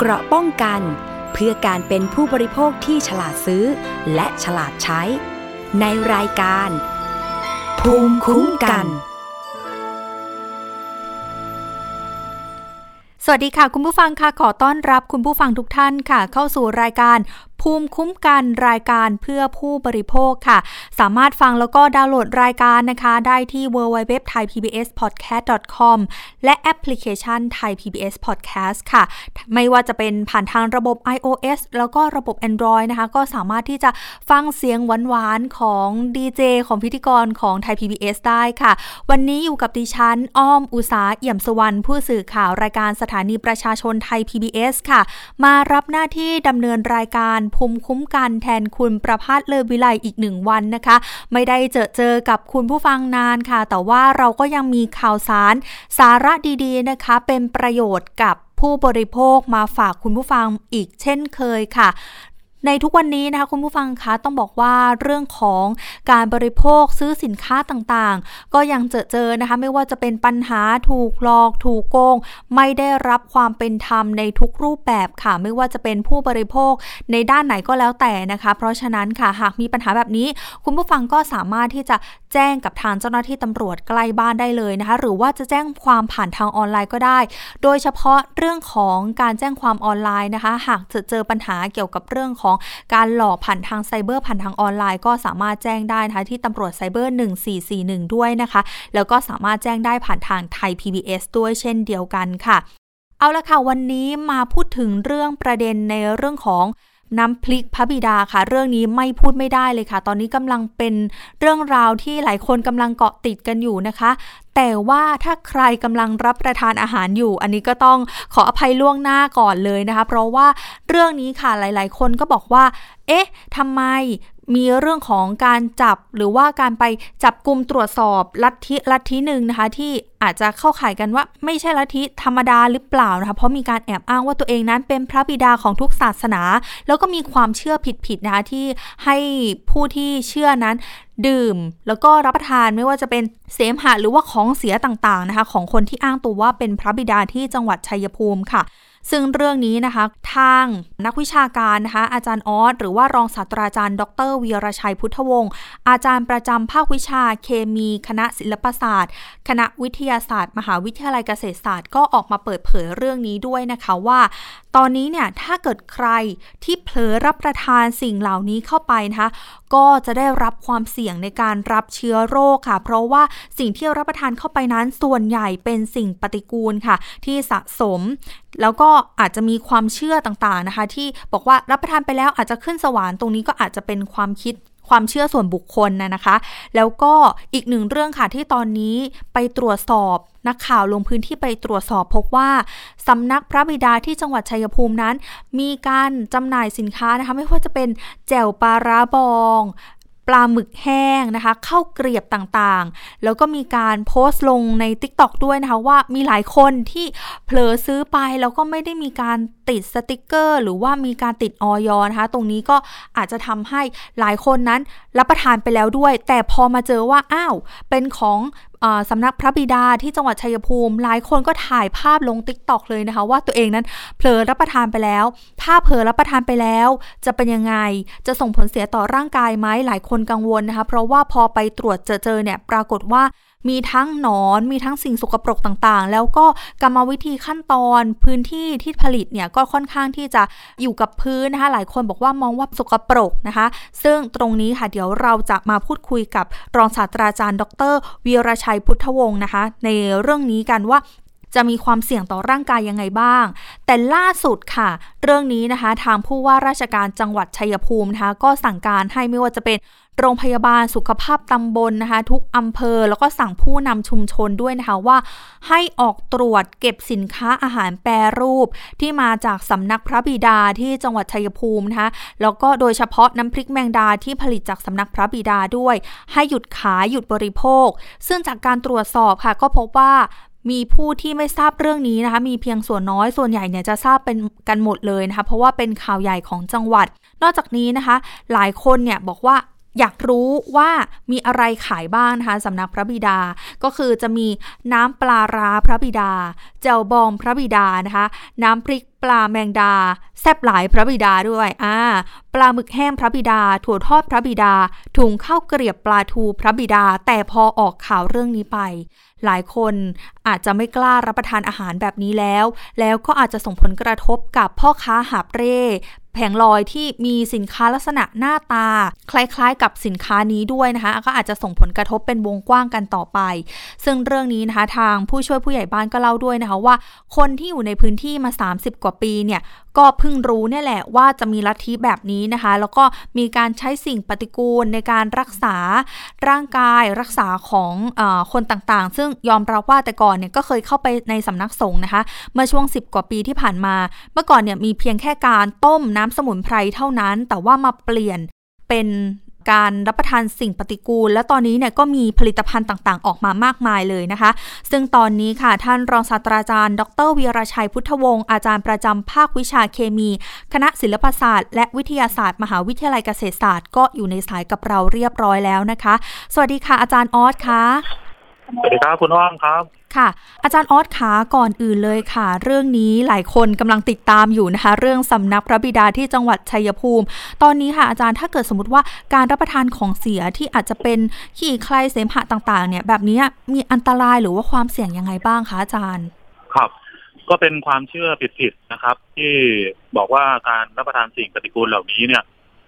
เกราะป้องกัน เพื่อการเป็นผู้บริโภคที่ฉลาดซื้อ และฉลาดใช้ ในรายการ ภูมิคุ้มกัน สวัสดีค่ะ คุณผู้ฟังค่ะขอต้อนรับคุณผู้ฟังทุกท่านค่ะ เข้าสู่รายการ ภูมิคุ้มกันรายการเพื่อผู้บริโภคค่ะ สามารถฟังแล้วก็ดาวน์โหลดรายการนะคะ ได้ที่ www.thaipbspodcast.com และแอปพลิเคชัน Thai PBS Podcast ค่ะ ไม่ว่าจะเป็นผ่านทางระบบ iOS แล้วก็ระบบ Android นะคะ ก็สามารถที่จะฟังเสียงหวานๆของดีเจของพิธีกรของ Thai PBS ได้ค่ะ วันนี้อยู่กับดิฉัน อ้อมอุสาเอี่ยมสวรรณผู้สื่อข่าวรายการสถานีประชาชนไทย PBS ค่ะ มารับหน้าที่ดำเนินรายการภูมิคุ้มกันแทนคุณประพาสเลอวิไลอีกหนึ่งวันนะคะ ไม่ได้เจอเจอกับคุณผู้ฟังนานค่ะ แต่ว่าเราก็ยังมีข่าวสารสาระดีๆนะคะ เป็นประโยชน์กับผู้บริโภคมาฝากคุณผู้ฟังอีกเช่นเคยค่ะ ในทุกวันนี้นะคะคุณผู้ฟังคะต้องบอกว่าเรื่องของการบริโภคซื้อสินค้าต่างๆ ก็ยังเจอเจอนะคะไม่ว่าจะเป็นปัญหาถูกหลอกถูกโกง ไม่ได้รับความเป็นธรรมในทุกรูปแบบค่ะ ไม่ว่าจะเป็นผู้บริโภคในด้านไหนก็แล้วแต่นะคะ เพราะฉะนั้นค่ะหากมีปัญหาแบบนี้ คุณผู้ฟังก็สามารถที่จะแจ้งกับทางเจ้าหน้าที่ตำรวจใกล้บ้านได้เลยนะคะ หรือว่าจะแจ้งความผ่านทางออนไลน์ก็ได้ โดยเฉพาะเรื่องของการแจ้งความออนไลน์นะคะ หากจะเจอปัญหาเกี่ยวกับเรื่องของการหลอกผ่านทางไซเบอร์ผ่านทางออนไลน์ ก็สามารถแจ้งได้นะคะที่ตำรวจไซเบอร์ 1441 ด้วยนะคะ แล้วก็สามารถแจ้งได้ผ่านทางไทย PBS ด้วยเช่นเดียวกันค่ะ เอาละค่ะ วันนี้มาพูดถึงเรื่องประเด็นในเรื่องของ น้ำพริกพระบิดาค่ะ เรื่องนี้ไม่พูดไม่ได้เลยค่ะ ตอนนี้กำลังเป็นเรื่องราวที่หลายคนกำลังเกาะติดกันอยู่นะคะ แต่ว่าถ้าใครกำลังรับประทานอาหารอยู่ อันนี้ก็ต้องขออภัยล่วงหน้าก่อนเลยนะคะ เพราะว่าเรื่องนี้ค่ะหลาย ๆ คนก็บอกว่า เอ๊ะทำไม มีเรื่องของการจับหรือว่าการไปจับกลุ่มตรวจสอบลัทธิลัทธิหนึ่งนะคะที่อาจจะเข้าข่ายกันว่าไม่ใช่ลัทธิธรรมดาหรือเปล่านะคะเพราะมีการแอบอ้างว่าตัวเองนั้นเป็นพระบิดาของทุกศาสนา แล้วก็มีความเชื่อผิดๆนะคะที่ให้ผู้ที่เชื่อนั้นดื่ม แล้วก็รับประทานไม่ว่าจะเป็นเสมหะหรือว่าของเสียต่างๆนะคะของคนที่อ้างตัวว่าเป็นพระบิดาที่จังหวัดชัยภูมิค่ะ ซึ่งเรื่องนี้นะคะ ทางนักวิชาการนะคะ อาจารย์ออสหรือว่ารองศาสตราจารย์ ดรวีรชัยพุทธวงศ์อาจารย์ประจำภาควิชาเคมี คณะศิลปศาสตร์ คณะวิทยาศาสตร์ มหาวิทยาลัยเกษตรศาสตร์ก็ออกมาเปิดเผยเรื่องนี้ด้วยนะคะว่า ตอนนี้เนี่ยถ้าเกิดใครที่เผลอรับประทานสิ่งเหล่านี้เข้าไปนะคะก็จะได้รับความเสี่ยงในการรับเชื้อโรคค่ะ เพราะว่าสิ่งที่รับประทานเข้าไปนั้นส่วนใหญ่เป็นสิ่งปฏิกูลค่ะ ที่สะสม แล้วก็อาจจะมีความเชื่อต่างๆนะคะ ที่บอกว่ารับประทานไปแล้วอาจจะขึ้นสวรรค์ตรงนี้ก็อาจจะเป็นความคิดความเชื่อส่วนบุคคลนะนะคะ แล้วก็อีกหนึ่งเรื่องค่ะที่ตอนนี้ไปตรวจสอบ นักข่าวลงพื้นที่ไปตรวจสอบพบว่าสำนักพระบิดาที่จังหวัดชัยภูมินั้น มีการจำหน่ายสินค้านะคะไม่ว่าจะเป็นแจ่วปลาร้าบองปลาหมึกแห้งนะคะข้าวเกรียบต่างๆ แล้วก็มีการโพสต์ลงใน TikTok ด้วยนะคะว่ามีหลายคนที่เผลอซื้อไปแล้วก็ไม่ได้มีการติดสติกเกอร์ หรือว่ามีการติดออยนะคะ ตรงนี้ก็อาจจะทำให้หลายคนนั้นรับประทานไปแล้วด้วย แต่พอมาเจอว่าอ้าวเป็นของ สำนักพระบิดาที่จังหวัดชัยภูมิ หลายคนก็ถ่ายภาพลงติ๊กตอกเลยนะคะ ว่าตัวเองนั้นเผลอรับประทานไปแล้ว ถ้าเผลอรับประทานไปแล้ว จะเป็นยังไง จะส่งผลเสียต่อร่างกายไหมหลายคนกังวลนะคะ เพราะว่าพอไปตรวจเจอเจอเนี่ยปรากฏว่า มีทั้งหนอนมีทั้งสิ่งสกปรกต่างๆ แล้วก็กรรมวิธีขั้นตอนพื้นที่ที่ผลิตเนี่ยก็ค่อนข้างที่จะอยู่กับพื้นนะคะหลายคนบอกว่ามองว่าสกปรกนะคะ ซึ่งตรงนี้ค่ะเดี๋ยวเราจะมาพูดคุยกับรองศาสตราจารย์ ดรวีรชัยพุทธวงศ์นะคะ ในเรื่องนี้กันว่าจะมีความเสี่ยงต่อร่างกายยังไงบ้าง แต่ล่าสุดค่ะ เรื่องนี้นะคะ ทางผู้ว่าราชการจังหวัดชัยภูมินะคะ ก็สั่งการให้ไม่ว่าจะเป็น โรงพยาบาลสุขภาพตำบลนะคะ ทุกอำเภอแล้วก็สั่งผู้นำชุมชนด้วยนะคะว่า ให้ออกตรวจเก็บสินค้าอาหารแปรรูป ที่มาจากสำนักพระบิดาที่จังหวัดชัยภูมินะคะแล้วก็โดยเฉพาะน้ำพริกแมงดาที่ผลิตจากสำนักพระบิดาด้วย ให้หยุดขายหยุดบริโภค ซึ่งจากการตรวจสอบค่ะ ก็พบว่ามีผู้ที่ไม่ทราบเรื่องนี้นะคะ มีเพียงส่วนน้อยส่วนใหญ่เนี่ยจะทราบเป็นกันหมดเลยนะคะ เพราะว่าเป็นข่าวใหญ่ของจังหวัด นอกจากนี้นะคะ หลายคนเนี่ยบอกว่า อยากรู้ว่ามีอะไรขายบ้างนะคะสำนักพระบิดา ก็คือจะมีน้ำปลาร้าพระบิดา เจลบองพระบิดานะคะ น้ำพริกปลาแมงดา แซบหลายพระบิดาด้วยอ่าปลาหมึกแห้งพระบิดา ถั่วทอดพระบิดา ถุงข้าวเกลียบปลาทูพระบิดา แต่พอออกข่าวเรื่องนี้ไป หลายคนอาจจะไม่กล้ารับประทานอาหารแบบนี้แล้ว แล้วก็อาจจะส่งผลกระทบกับพ่อค้าหาบเร่ แผงลอยที่มีสินค้าลักษณะหน้าตา คล้ายๆ กับสินค้านี้ด้วยนะคะ ก็อาจจะส่งผลกระทบเป็นวงกว้างกันต่อไป ซึ่งเรื่องนี้นะคะทางผู้ช่วยผู้ใหญ่บ้านก็เล่าด้วยนะคะว่า คนที่อยู่ในพื้นที่มา 30 กว่าปีเนี่ย ก็เพิ่งรู้เนี่ยแหละว่าจะมีลัทธิแบบนี้นะคะ แล้วก็มีการใช้สิ่งปฏิกูลในการรักษาร่างกายรักษาของอคนต่างๆ ซึ่งยอมรับว่าแต่ก่อนเนี่ยก็เคยเข้าไปในสำนักสงฆ์นะคะ เมื่อช่วง 10 กว่าปีที่ผ่านมา เมื่อก่อนเนี่ยมีเพียงแค่การต้มน้ำสมุนไพรเท่านั้น แต่ว่ามาเปลี่ยนเป็น การรับประทานสิ่งปฏิกูล และตอนนี้เนี่ยก็มีผลิตภัณฑ์ต่างๆ ออกมามากมายเลยนะคะ ซึ่งตอนนี้ค่ะท่านรองศาสตราจารย์ ดรวีรชัยพุทธวงศ์อาจารย์ประจำภาควิชาเคมี คณะศิลปศาสตร์ และวิทยาศาสตร์ มหาวิทยาลัยเกษตรศาสตร์ก็อยู่ในสายกับเราเรียบร้อยแล้วนะคะ สวัสดีค่ะอาจารย์ออสค่ะสวัสดีครับคุณอ้อมครับ ค่ะ อาจารย์ออสขาก่อนอื่นเลยค่ะ เรื่องนี้หลายคนกำลังติดตามอยู่นะคะ เรื่องสำนักพระบิดาที่จังหวัดชัยภูมิ ตอนนี้ค่ะอาจารย์ถ้าเกิดสมมติว่าการรับประทานของเสียที่อาจจะเป็นขี้ใครเสมหะต่างๆ เนี่ย แบบนี้มีอันตรายหรือว่าความเสี่ยงยังไงบ้างคะอาจารย์ ครับ ก็เป็นความเชื่อผิดๆนะครับ ที่บอกว่าการรับประทานสิ่งปฏิกูลเหล่านี้เนี่ย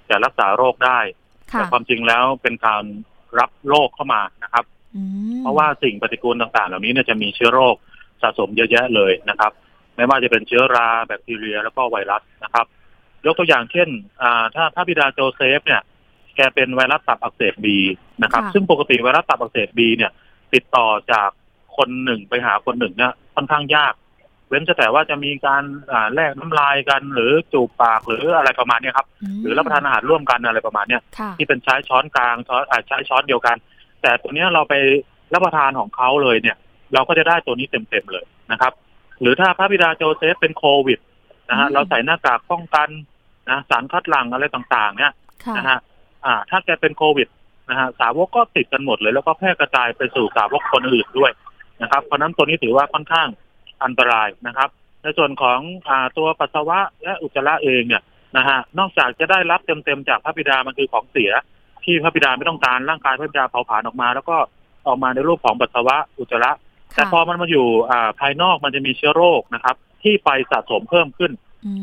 จะรักษาโรคได้แต่ความจริงแล้วเป็นการรับโรคเข้ามานะครับ เพราะว่าสิ่งปฏิกูลต่างๆ เหล่านี้เนี่ยจะมีเชื้อโรคสะสมเยอะแยะเลยนะครับ ไม่ว่าจะเป็นเชื้อราแบคทีเรียแล้วก็ไวรัสนะครับ ยกตัวอย่างเช่นถ้าพระบิดาโจเซฟเนี่ย แกเป็นไวรัสตับอักเสบบีนะครับ ซึ่งปกติไวรัสตับอักเสบบีเนี่ย ติดต่อจากคนหนึ่งไปหาคนหนึ่งเนี่ยค่อนข้างยาก เว้นแต่ว่าจะมีการแลกน้ำลายกัน หรือจูบปากหรืออะไรประมาณนี้ครับ หรือรับประทานอาหารร่วมกันอะไรประมาณเนี้ยที่เป็นใช้ช้อนกลางช้อนใช้ช้อนเดียวกัน แต่ตัวนี้เราไปรับประทานของเขาเลยเนี่ย เราก็จะได้ตัวนี้เต็มๆเลยนะครับ หรือถ้าพระบิดาโจเซฟเป็นโควิดนะฮะเราใส่หน้ากากป้องกันนะสารคัดหลั่งอะไรต่างๆ เนี่ยนะฮะอ่า ถ้าแกเป็นโควิดนะฮะสาวกก็ติดกันหมดเลยแล้วก็แพร่กระจายไปสู่สาวกคนอื่นด้วยนะครับ เพราะนั้นตัวนี้ถือว่าค่อนข้างอันตรายนะครับ ในส่วนของอ่าตัวปัสสาวะและอุจจาระเองเนี่ยนะฮะนอกจากจะได้รับเต็มๆจากพระบิดามันคือของเสีย ที่พระบิดาไม่ต้องการร่างกายพระบิดาเผาผลาญออกมา แล้วก็ออกมาในรูปของปัสสาวะอุจจาระแต่พอมันมาอยู่อ่าภายนอกมันจะมีเชื้อโรคนะครับ ที่ไปสะสมเพิ่มขึ้น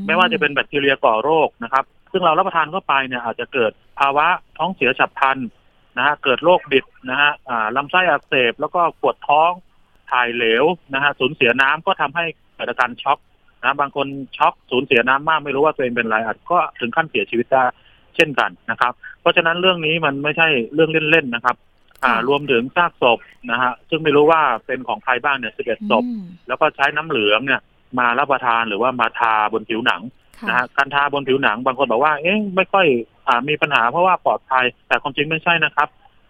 ไม่ว่าจะเป็นแบคทีเรียก่อโรคนะครับ ซึ่งเรารับประทานเข้าไปเนี่ยอาจจะเกิดภาวะท้องเสียฉับพลันนะฮะเกิดโรคบิดนะฮะลำไส้อักเสบแล้วก็ปวดท้องถ่ายเหลวนะฮะสูญเสียน้ำก็ทำให้เกิดอาการช็อกนะบางคนช็อกสูญเสียน้ำมากไม่รู้ว่าตัวเองเป็นอะไรอาจก็ถึงขั้นเสียชีวิตได้ เช่นกันนะครับ เพราะฉะนั้นเรื่องนี้มันไม่ใช่เรื่องเล่นๆนะครับ อ่ารวมถึงซากศพนะฮะซึ่งไม่รู้ว่าเป็นของใครบ้างเนี่ยสิบเอ็ดศพแล้วก็ใช้น้ำเหลืองเนี่ย มารับประทานหรือว่ามาทาบนผิวหนังนะฮะการทาบนผิวหนังบางคนบอกว่า เอ๊ะไม่ค่อยอ่ามีปัญหาเพราะว่าปลอดภัย แต่ความจริงไม่ใช่นะครับ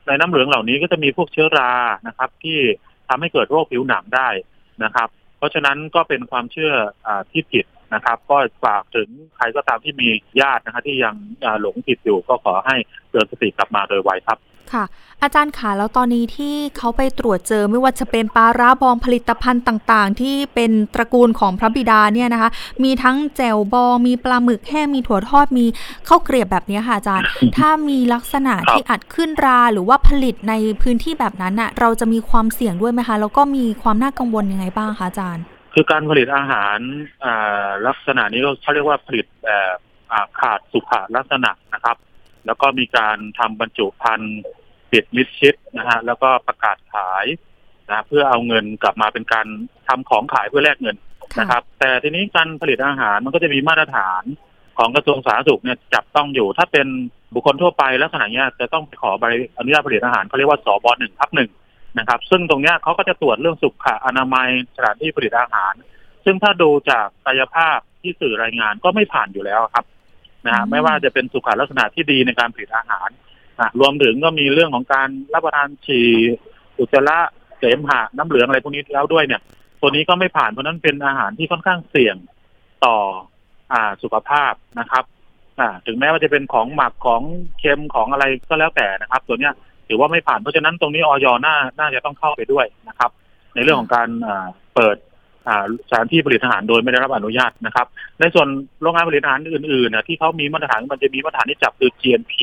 ในน้ำเหลืองเหล่านี้ก็จะมีพวกเชื้อรานะครับ ที่ทำให้เกิดโรคผิวหนังได้นะครับ เพราะฉะนั้นก็เป็นความเชื่ออ่าที่ผิด นะครับ ก็ฝากถึงใครก็ตามที่มีญาตินะคะที่ยังหลงผิดอยู่ก็ขอให้เตือนสติกลับมาโดยไวครับค่ะ อาจารย์ขาแล้วตอนนี้ที่เขาไปตรวจเจอไม่ว่าจะเป็นปลาร้าบองผลิตภัณฑ์ต่างๆ ที่เป็นตระกูลของพระบิดาเนี่ยนะคะ มีทั้งแจวบองมีปลาหมึกแห้งมีถั่วทอดมีข้าวเกรียบแบบนี้ค่ะอาจารย์ ถ้ามีลักษณะที่อัดขึ้นราหรือว่าผลิตในพื้นที่แบบนั้นอะ เราจะมีความเสี่ยงด้วยไหมคะ แล้วก็มีความน่ากังวลยังไงบ้างคะอาจารย์ คือการผลิตอาหารลักษณะนี้เขาเรียกว่าผลิตแบบขาดสุขลักษณะนะครับ แล้วก็มีการทำบรรจุภัณฑ์ปิดมิดชิดนะฮะแล้วก็ประกาศขายนะเพื่อเอาเงินกลับมาเป็นการทำของขายเพื่อแลกเงินนะครับ แต่ทีนี้การผลิตอาหารมันก็จะมีมาตรฐานของกระทรวงสาธารณสุขเนี่ยจับต้องอยู่ ถ้าเป็นบุคคลทั่วไปลักษณะนี้จะต้องไปขอใบอนุญาตผลิตอาหารเขาเรียกว่าสบหนึ่งทับหนึ่ง นะครับ ซึ่งตรงนี้เขาก็จะตรวจเรื่องสุขอนามัยสถานที่ผลิตอาหาร ซึ่งถ้าดูจากกายภาพที่สื่อรายงานก็ไม่ผ่านอยู่แล้วครับนะฮะไม่ว่าจะเป็นสุขลักษณะที่ดีในการผลิตอาหารนะรวมถึงก็มีเรื่องของการรับประทานฉี่อุจจาระเสมหะน้ำเหลืองอะไรพวกนี้แล้วด้วยเนี่ย ตัวนี้ก็ไม่ผ่านเพราะนั้นเป็นอาหารที่ค่อนข้างเสี่ยงต่ออ่าสุขภาพนะครับอ่าถึงแม้ว่าจะเป็นของหมักของเค็มของอะไรก็แล้วแต่นะครับ ตัวเนี้ย ถือว่าไม่ผ่านเพราะฉะนั้นตรงนี้อย.น่าน่าจะต้องเข้าไปด้วยนะครับ ในเรื่องของการเปิดสถานที่ผลิตอาหารโดยไม่ได้รับอนุญาตนะครับ ในส่วนโรงงานผลิตอาหารอื่นๆนะที่เขามีมาตรฐานมันจะมีมาตรฐานที่จับคือ GMP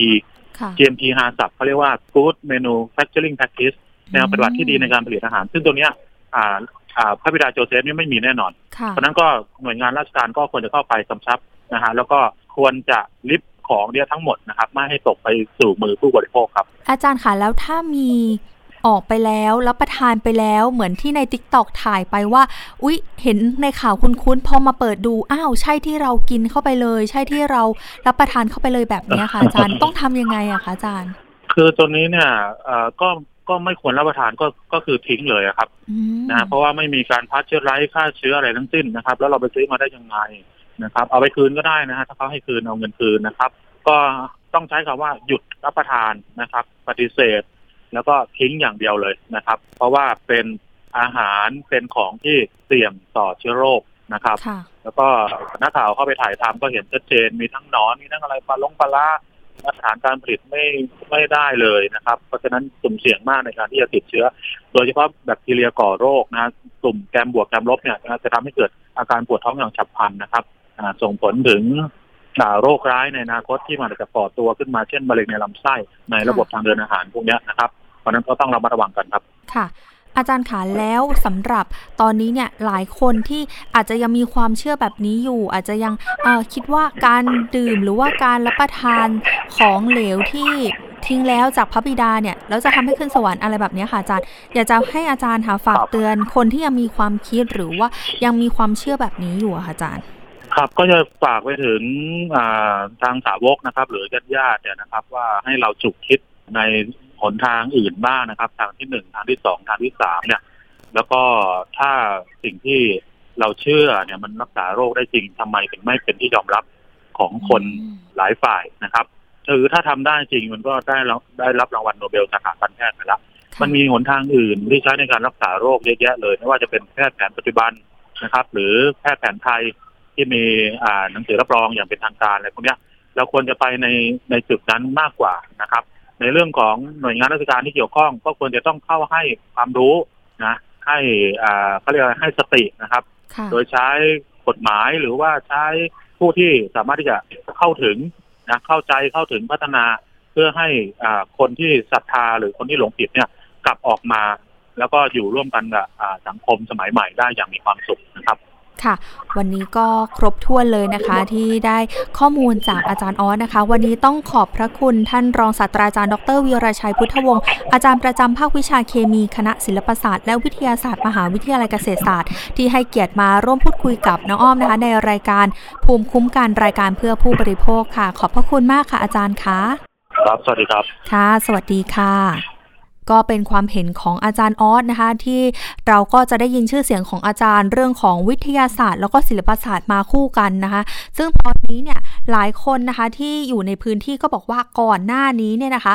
GMP HACCP เขาเรียกว่า Good Manufacturing Practice แนวปฏิบัติที่ดีในการผลิตอาหาร ซึ่งตรงนี้อ่าอ่าพระบิดาโจเซฟนี่ไม่มีแน่นอน เพราะนั้นก็หน่วยงานราชการก็ควรจะเข้าไปกำชับนะฮะแล้วก็ควรจะลิฟ ของเนี่ยทั้งหมดนะครับ ไม่ให้ตกไปสู่มือผู้บริโภคครับ อาจารย์ค่ะแล้วถ้ามีออกไปแล้วรับประทานไปแล้วเหมือนที่ในทิกตอกถ่ายไปว่า อุ๊ย เห็นในข่าวคุ้นๆพอมาเปิดดูอ้าวใช่ที่เรากินเข้าไปเลย ใช่ที่เรารับประทานเข้าไปเลยแบบนี้ค่ะอาจารย์ต้องทำยังไงอะคะอาจารย์ คือตัวนี้เนี่ยเอ่อก็ก็ไม่ควรรับประทานก็ก็คือทิ้งเลยครับนะเพราะว่าไม่มีการพัชเชื้อไรฆ่าเชื้ออะไรทั้งสิ้นนะครับ แล้วเราไปซื้อมาได้ยังไง นะครับ เอาไปคืนก็ได้นะฮะถ้าเขาให้คืนเอาเงินคืนนะครับ ก็ต้องใช้คำว่าหยุดรับประทานนะครับ ปฏิเสธ แล้วก็ทิ้งอย่างเดียวเลยนะครับ เพราะว่าเป็นอาหารเป็นของที่เสี่ยงต่อเชื้อโรคนะครับ แล้วก็นักข่าวเข้าไปถ่ายทำก็เห็นชัดเจนมีทั้งนอนมีทั้งอะไรปลาลงปลามาตรฐานการผลิตไม่ไม่ได้เลยนะครับ เพราะฉะนั้นสุ่มเสี่ยงมากในการที่จะติดเชื้อ โดยเฉพาะแบคทีเรียก่อโรคนะกลุ่มแกมบวกแกมลบเนี่ยจะทำให้เกิดอาการปวดท้องอย่างฉับพลันนะครับ ส่งผลถึงโรคร้ายในอนาคตที่มันจะก่อตัวขึ้นมาเช่นมะเร็งในลำไส้ในระบบทางเดินอาหารพวกนี้นะครับ เพราะนั้นก็ต้องระมัดระวังกันครับ ค่ะ อาจารย์ขาแล้วสำหรับตอนนี้เนี่ยหลายคนที่อาจจะยังมีความเชื่อแบบนี้อยู่ อาจจะยังคิดว่าการดื่มหรือว่าการรับประทานของเหลวที่ทิ้งแล้วจากพระบิดาเนี่ยแล้วจะทำให้ขึ้นสวรรค์อะไรแบบนี้ค่ะอาจารย์ อยากจะให้อาจารย์หาฝากเตือนคนที่ยังมีความคิดหรือว่ายังมีความเชื่อแบบนี้อยู่ค่ะอาจารย์ ครับก็จะฝากไปถึงทางสาวกนะครับ หรือญาติญาติเนี่ยนะครับ ว่าให้เราจุกคิดในหนทางอื่นบ้างนะครับ ทางที่หนึ่งทางที่สองทางที่สามเนี่ย แล้วก็ถ้าสิ่งที่เราเชื่อเนี่ยมันรักษาโรคได้จริงทำไมถึงไม่เป็นที่ยอมรับของคนหลายฝ่ายนะครับคือถ้าทำได้จริงมันก็ได้ได้รับรางวัลโนเบลสาขาการแพทย์ไปแล้วมันมีหนทางอื่นที่ใช้ในการรักษาโรคเยอะแยะเลยไม่ว่าจะเป็นแพทย์แผนปัจจุบันนะครับ หรือแพทย์แผนไทย ที่มีอ่าหนังสือรับรองอย่างเป็นทางการอะไรพวกนี้เราควรจะไปในในจุดนั้นมากกว่านะครับ ในเรื่องของหน่วยงานราชการที่เกี่ยวข้อง ก็ควรจะต้องเข้าให้ความรู้นะให้อ่าเขาเรียกให้สตินะครับ โดยใช้กฎหมายหรือว่าใช้ผู้ที่สามารถที่จะเข้าถึงนะเข้าใจเข้าถึงพัฒนาเพื่อให้อ่าคนที่ศรัทธาหรือคนที่หลงผิดเนี่ยกลับออกมา แล้วก็อยู่ร่วมกันกับสังคมสมัยใหม่ได้อย่างมีความสุขนะครับ ค่ะ วันนี้ก็ครบถ้วนเลยนะคะ ที่ได้ข้อมูลจากอาจารย์ออสนะคะ วันนี้ต้องขอบพระคุณท่านรองศาสตราจารย์ดรวีรชัยพุทธวงศ์อาจารย์ประจำภาควิชาเคมีคณะศิลปศาสตร์ และวิทยาศาสตร์มหาวิทยาลัยเกษตรศาสตร์ ที่ให้เกียรติมาร่วมพูดคุยกับน้องอ้อมนะคะ ในรายการภูมิคุ้มกันรายการเพื่อผู้บริโภคค่ะ ขอบพระคุณมากค่ะอาจารย์คะครับสวัสดีครับ ค่ะ สวัสดีค่ะ ก็เป็นความเห็นของอาจารย์ออสนะคะ ที่เราก็จะได้ยินชื่อเสียงของอาจารย์ เรื่องของวิทยาศาสตร์ แล้วก็ศิลปศาสตร์มาคู่กันนะคะ ซึ่งตอนนี้เนี่ยหลายคนนะคะที่อยู่ในพื้นที่ก็บอกว่าก่อนหน้านี้เนี่ยนะคะ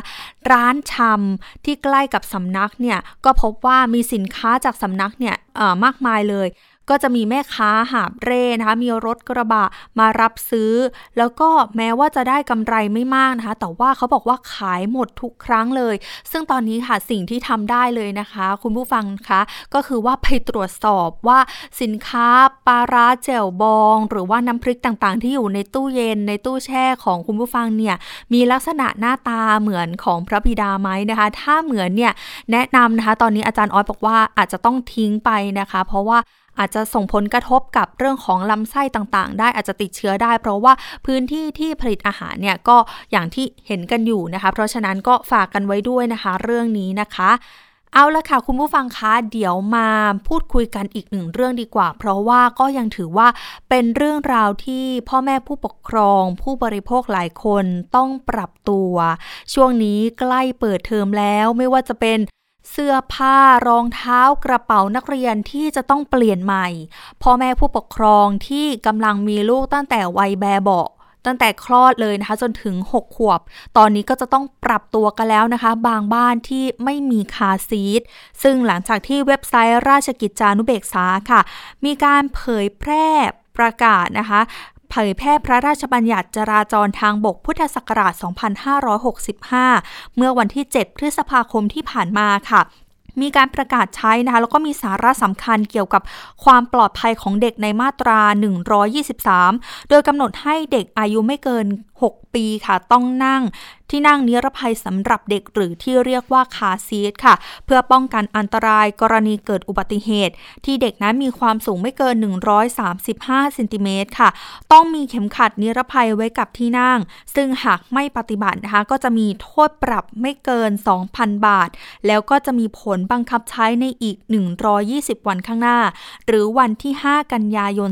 ร้านชำที่ใกล้กับสำนักเนี่ยก็พบว่ามีสินค้าจากสำนักเนี่ยมากมายเลย ก็จะมีแม่ค้าหาบเร่นะคะ มีรถกระบะมารับซื้อ แล้วก็แม้ว่าจะได้กำไรไม่มากนะคะ แต่ว่าเขาบอกว่าขายหมดทุกครั้งเลย ซึ่งตอนนี้ค่ะสิ่งที่ทำได้เลยนะคะ คุณผู้ฟังคะก็คือว่าไปตรวจสอบว่าสินค้าปลาร้าแจ่วบอง หรือว่าน้ำพริกต่างๆ ที่อยู่ในตู้เย็นในตู้แช่ของคุณผู้ฟังเนี่ยมีลักษณะหน้าตาเหมือนของพระบิดาไหมนะคะ ถ้าเหมือนเนี่ยแนะนำนะคะ ตอนนี้อาจารย์ออสบอกว่าอาจจะต้องทิ้งไปนะคะ เพราะว่า อาจจะส่งผลกระทบกับเรื่องของลำไส้ต่างๆ ได้อาจจะติดเชื้อได้ เพราะว่าพื้นที่ที่ผลิตอาหารเนี่ยก็อย่างที่เห็นกันอยู่นะคะ เพราะฉะนั้นก็ฝากกันไว้ด้วยนะคะ เรื่องนี้นะคะเอาละค่ะ คุณผู้ฟังคะเดี๋ยวมาพูดคุยกันอีกหนึ่งเรื่องดีกว่า เพราะว่าก็ยังถือว่าเป็นเรื่องราวที่พ่อแม่ผู้ปกครอง ผู้บริโภคหลายคนต้องปรับตัว ช่วงนี้ใกล้เปิดเทอมแล้ว ไม่ว่าจะเป็น เสื้อผ้ารองเท้ากระเป๋านักเรียนที่จะต้องเปลี่ยนใหม่ พ่อแม่ผู้ปกครองที่กำลังมีลูกตั้งแต่วัยแบเบาตั้งแต่คลอดเลยนะคะ จนถึง 6 ขวบ ตอนนี้ก็จะต้องปรับตัวกันแล้วนะคะ บางบ้านที่ไม่มีคาซีทซึ่งหลังจากที่เว็บไซต์ราชกิจจานุเบกษาค่ะ มีการเผยแพร่ประกาศนะคะ เผยแพร่พระราชบัญญัติจราจรทางบกพุทธศักราช 2565 เมื่อวันที่ 7 พฤษภาคมที่ผ่านมาค่ะมีการประกาศใช้นะคะแล้วก็มีสาระสำคัญเกี่ยวกับความปลอดภัยของเด็กในมาตรา 123 โดยกำหนดให้เด็กอายุไม่เกิน 6 ปีค่ะ ต้องนั่งที่นั่งนิรภัยสำหรับเด็กหรือที่เรียกว่าคาซีทค่ะ เพื่อป้องกันอันตรายกรณีเกิดอุบัติเหตุ ที่เด็กนั้นมีความสูงไม่เกิน 135เซนติเมตรค่ะ ต้องมีเข็มขัดนิรภัยไว้กับที่นั่ง ซึ่งหากไม่ปฏิบัตินะคะ ก็จะมีโทษปรับไม่เกิน 2,000 บาท แล้วก็จะมีผลบังคับใช้ในอีก 120 วันข้างหน้า หรือวันที่ 5 กันยายน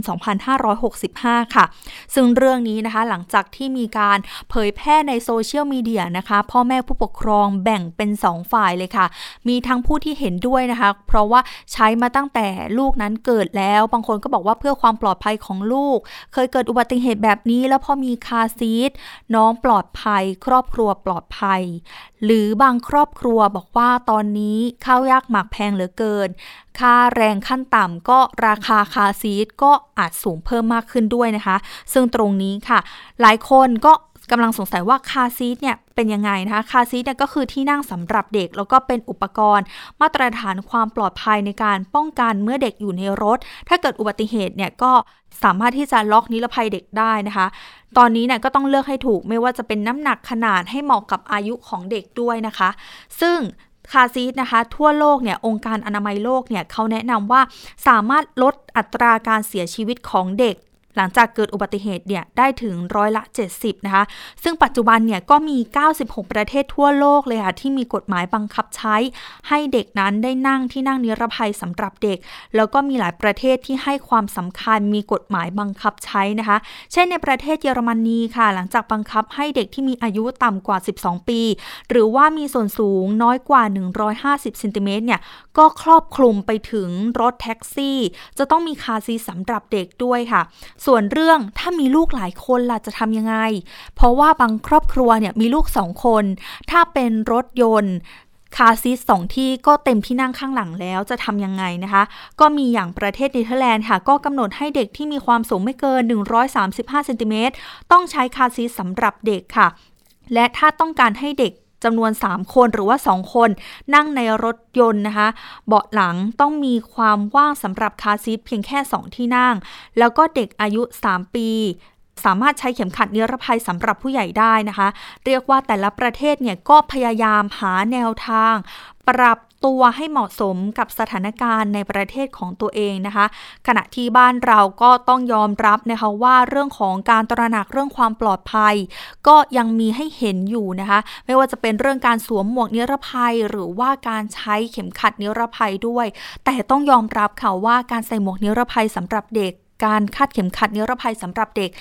2565 ค่ะ ซึ่งเรื่องนี้นะคะหลังจากที่มีการเผยแพร่ในโซเชียลมีเดียนะคะ พ่อแม่ผู้ปกครองแบ่งเป็น 2 ฝ่ายเลยค่ะ มีทั้งผู้ที่เห็นด้วยนะคะ เพราะว่าใช้มาตั้งแต่ลูกนั้นเกิดแล้ว บางคนก็บอกว่าเพื่อความปลอดภัยของลูก เคยเกิดอุบัติเหตุแบบนี้ แล้วพอมีคาซีทน้องปลอดภัย ครอบครัวปลอดภัย หรือบางครอบครัวบอกว่าตอนนี้ข้าวยากหมากแพงเหลือเกิน ค่าแรงขั้นต่ำก็ราคาคาซีทก็ อาจสูงเพิ่มมากขึ้นด้วยนะคะ ซึ่งตรงนี้ค่ะ หลายคนก็กำลังสงสัยว่าคาซีทเนี่ยเป็นยังไงนะคะ คาซีทเนี่ยก็คือที่นั่งสำหรับเด็ก แล้วก็เป็นอุปกรณ์ มาตรฐานความปลอดภัยในการป้องกันเมื่อเด็กอยู่ในรถ ถ้าเกิดอุบัติเหตุเนี่ยก็สามารถที่จะล็อกนิรภัยเด็กได้นะคะ ตอนนี้เนี่ยก็ต้องเลือกให้ถูกไม่ว่าจะเป็นน้ำหนักขนาดให้เหมาะกับอายุของเด็กด้วยนะคะ ซึ่ง คาซีดนะคะทั่วโลกเนี่ยองค์การอนามัยโลกเนี่ยเขาแนะนำว่าสามารถลดอัตราการเสียชีวิตของเด็ก หลังจากเกิดอุบัติเหตุเนี่ยได้ถึงร้อยละ 70 นะคะ ซึ่งปัจจุบันเนี่ยก็มี 96 ประเทศทั่วโลกเลยค่ะ ที่มีกฎหมายบังคับใช้ ให้เด็กนั้นได้นั่งที่นั่งนิรภัยสำหรับเด็ก แล้วก็มีหลายประเทศที่ให้ความสำคัญมีกฎหมายบังคับใช้นะคะ เช่นในประเทศเยอรมนีค่ะ หลังจากบังคับให้เด็กที่มีอายุต่ำกว่า 12 ปี หรือว่ามีส่วนสูงน้อยกว่า 150เซนติเมตรเนี่ย ก็ครอบคลุมไปถึงรถแท็กซี่ จะต้องมีคาซีสำหรับเด็กด้วยค่ะ ส่วนเรื่องถ้ามีลูกหลายคนล่ะจะทำยังไง เพราะว่าบางครอบครัวเนี่ยมีลูกสองคน ถ้าเป็นรถยนต์คาร์ซีทสองที่ก็เต็มที่นั่งข้างหลังแล้วจะทำยังไงนะคะ ก็มีอย่างประเทศเนเธอร์แลนด์ค่ะ ก็กำหนดให้เด็กที่มีความสูงไม่เกิน 135เซนติเมตรต้องใช้คาร์ซีทสำหรับเด็กค่ะ และถ้าต้องการให้เด็ก จำนวน 3 คนหรือว่า 2 คน นั่งในรถยนต์นะคะ เบาะหลังต้องมีความว่างสำหรับคาร์ซีทเพียงแค่ 2 ที่นั่ง แล้วก็เด็กอายุ 3 ปีสามารถใช้เข็มขัดนิรภัยสำหรับผู้ใหญ่ได้นะคะ เรียกว่าแต่ละประเทศเนี่ยก็พยายามหาแนวทาง ปรับ ตัวให้เหมาะสมกับสถานการณ์ในประเทศของตัวเองนะคะ ขณะที่บ้านเราก็ต้องยอมรับนะคะว่าเรื่องของการตระหนักเรื่องความปลอดภัย ก็ยังมีให้เห็นอยู่นะคะ ไม่ว่าจะเป็นเรื่องการสวมหมวกนิรภัย หรือว่าการใช้เข็มขัดนิรภัยด้วย แต่ต้องยอมรับค่ะว่าการใส่หมวกนิรภัยสำหรับเด็ก การคาดเข็มขัดนิรภัยสำหรับเด็ก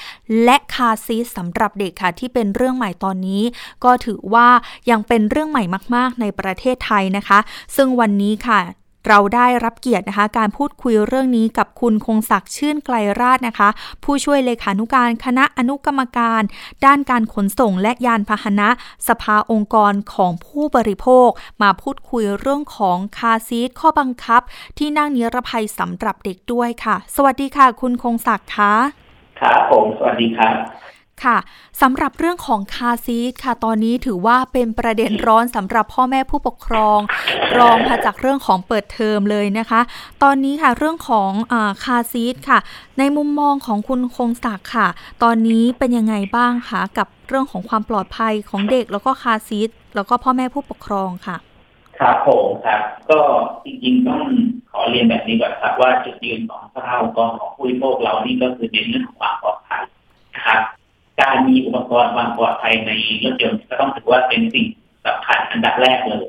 และคาซีสสำหรับเด็กค่ะที่เป็นเรื่องใหม่ตอนนี้ ก็ถือว่ายังเป็นเรื่องใหม่มาก ๆ ในประเทศไทยนะคะ ซึ่งวันนี้ค่ะ เราได้รับเกียรตินะคะ การพูดคุยเรื่องนี้กับคุณคงศักดิ์ชื่นไกลราชนะคะ ผู้ช่วยเลขานุการคณะอนุกรรมการ ด้านการขนส่งและยานพาหนะ สภาองค์กรของผู้บริโภค มาพูดคุยเรื่องของคาซีทข้อบังคับ ที่นั่งนิรภัยสำหรับเด็กด้วยค่ะ สวัสดีค่ะ คุณคงศักดิ์คะครับผมสวัสดีครับ ค่ะสำหรับเรื่องของคาซีทค่ะ ตอนนี้ถือว่าเป็นประเด็นร้อนสำหรับพ่อแม่ผู้ปกครอง รองมาจากเรื่องของเปิดเทอมเลยนะคะ ตอนนี้ค่ะเรื่องของอคาซีทค่ะ ในมุมมองของคุณคงศักดิ์ค่ะ ตอนนี้เป็นยังไงบ้างคะกับเรื่องของความปลอดภัยของเด็กแล้วก็คาซีทแล้วก็พ่อแม่ผู้ปกครองค่ะ ครับผมครับ ก็จริงๆต้องขอเรียนแบบนี้ก่อนครับว่าจุดยืนของสภาองค์กรของผู้บริโภคเรานี่ก็คือในเรื่องของความปลอดภัยนะครับ การมีอุปกรณ์ความปลอดภัยในรถยนต์ก็ต้องถือว่าเป็นสิ่งสำคัญอันดับแรกเลย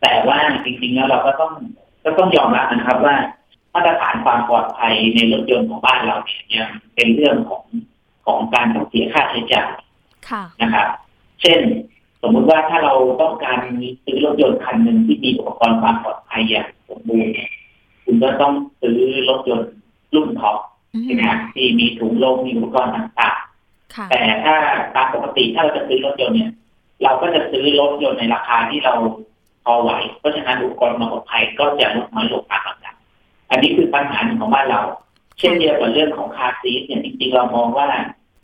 แต่ว่าจริงๆแล้วเราก็ต้องก็ต้องยอมรับนะครับว่ามาตรฐานความปลอดภัยในรถยนต์ของบ้านเราเนี่ยเป็นเรื่องของของการต้องเสียค่าใช้จ่ายนะครับ เช่น สมมุติว่าถ้าเราต้องการซื้อรถยนต์คันหนึ่งที่มีอุปกรณ์ความปลอดภัยอย่างสมบูรณ์คุณก็ต้องซื้อรถยนต์รุ่นท็อปใช่ไหมที่มีถุงลมมีอุปกรณ์ต่าง แต่ถ้าตามปกติถ้าเราจะซื้อรถยนต์เนี่ย เราก็จะซื้อรถยนต์ในราคาที่เราพอไหว เพราะฉะนั้นอุปกรณ์ควาปลอดภัยก็จะลดน้อยลงตามลำดับอันนี้คือปัญหาของบ้านเรา เช่นเดียวกับเรื่องของคาร์ซีทเนี่ยจริงๆเรามองว่า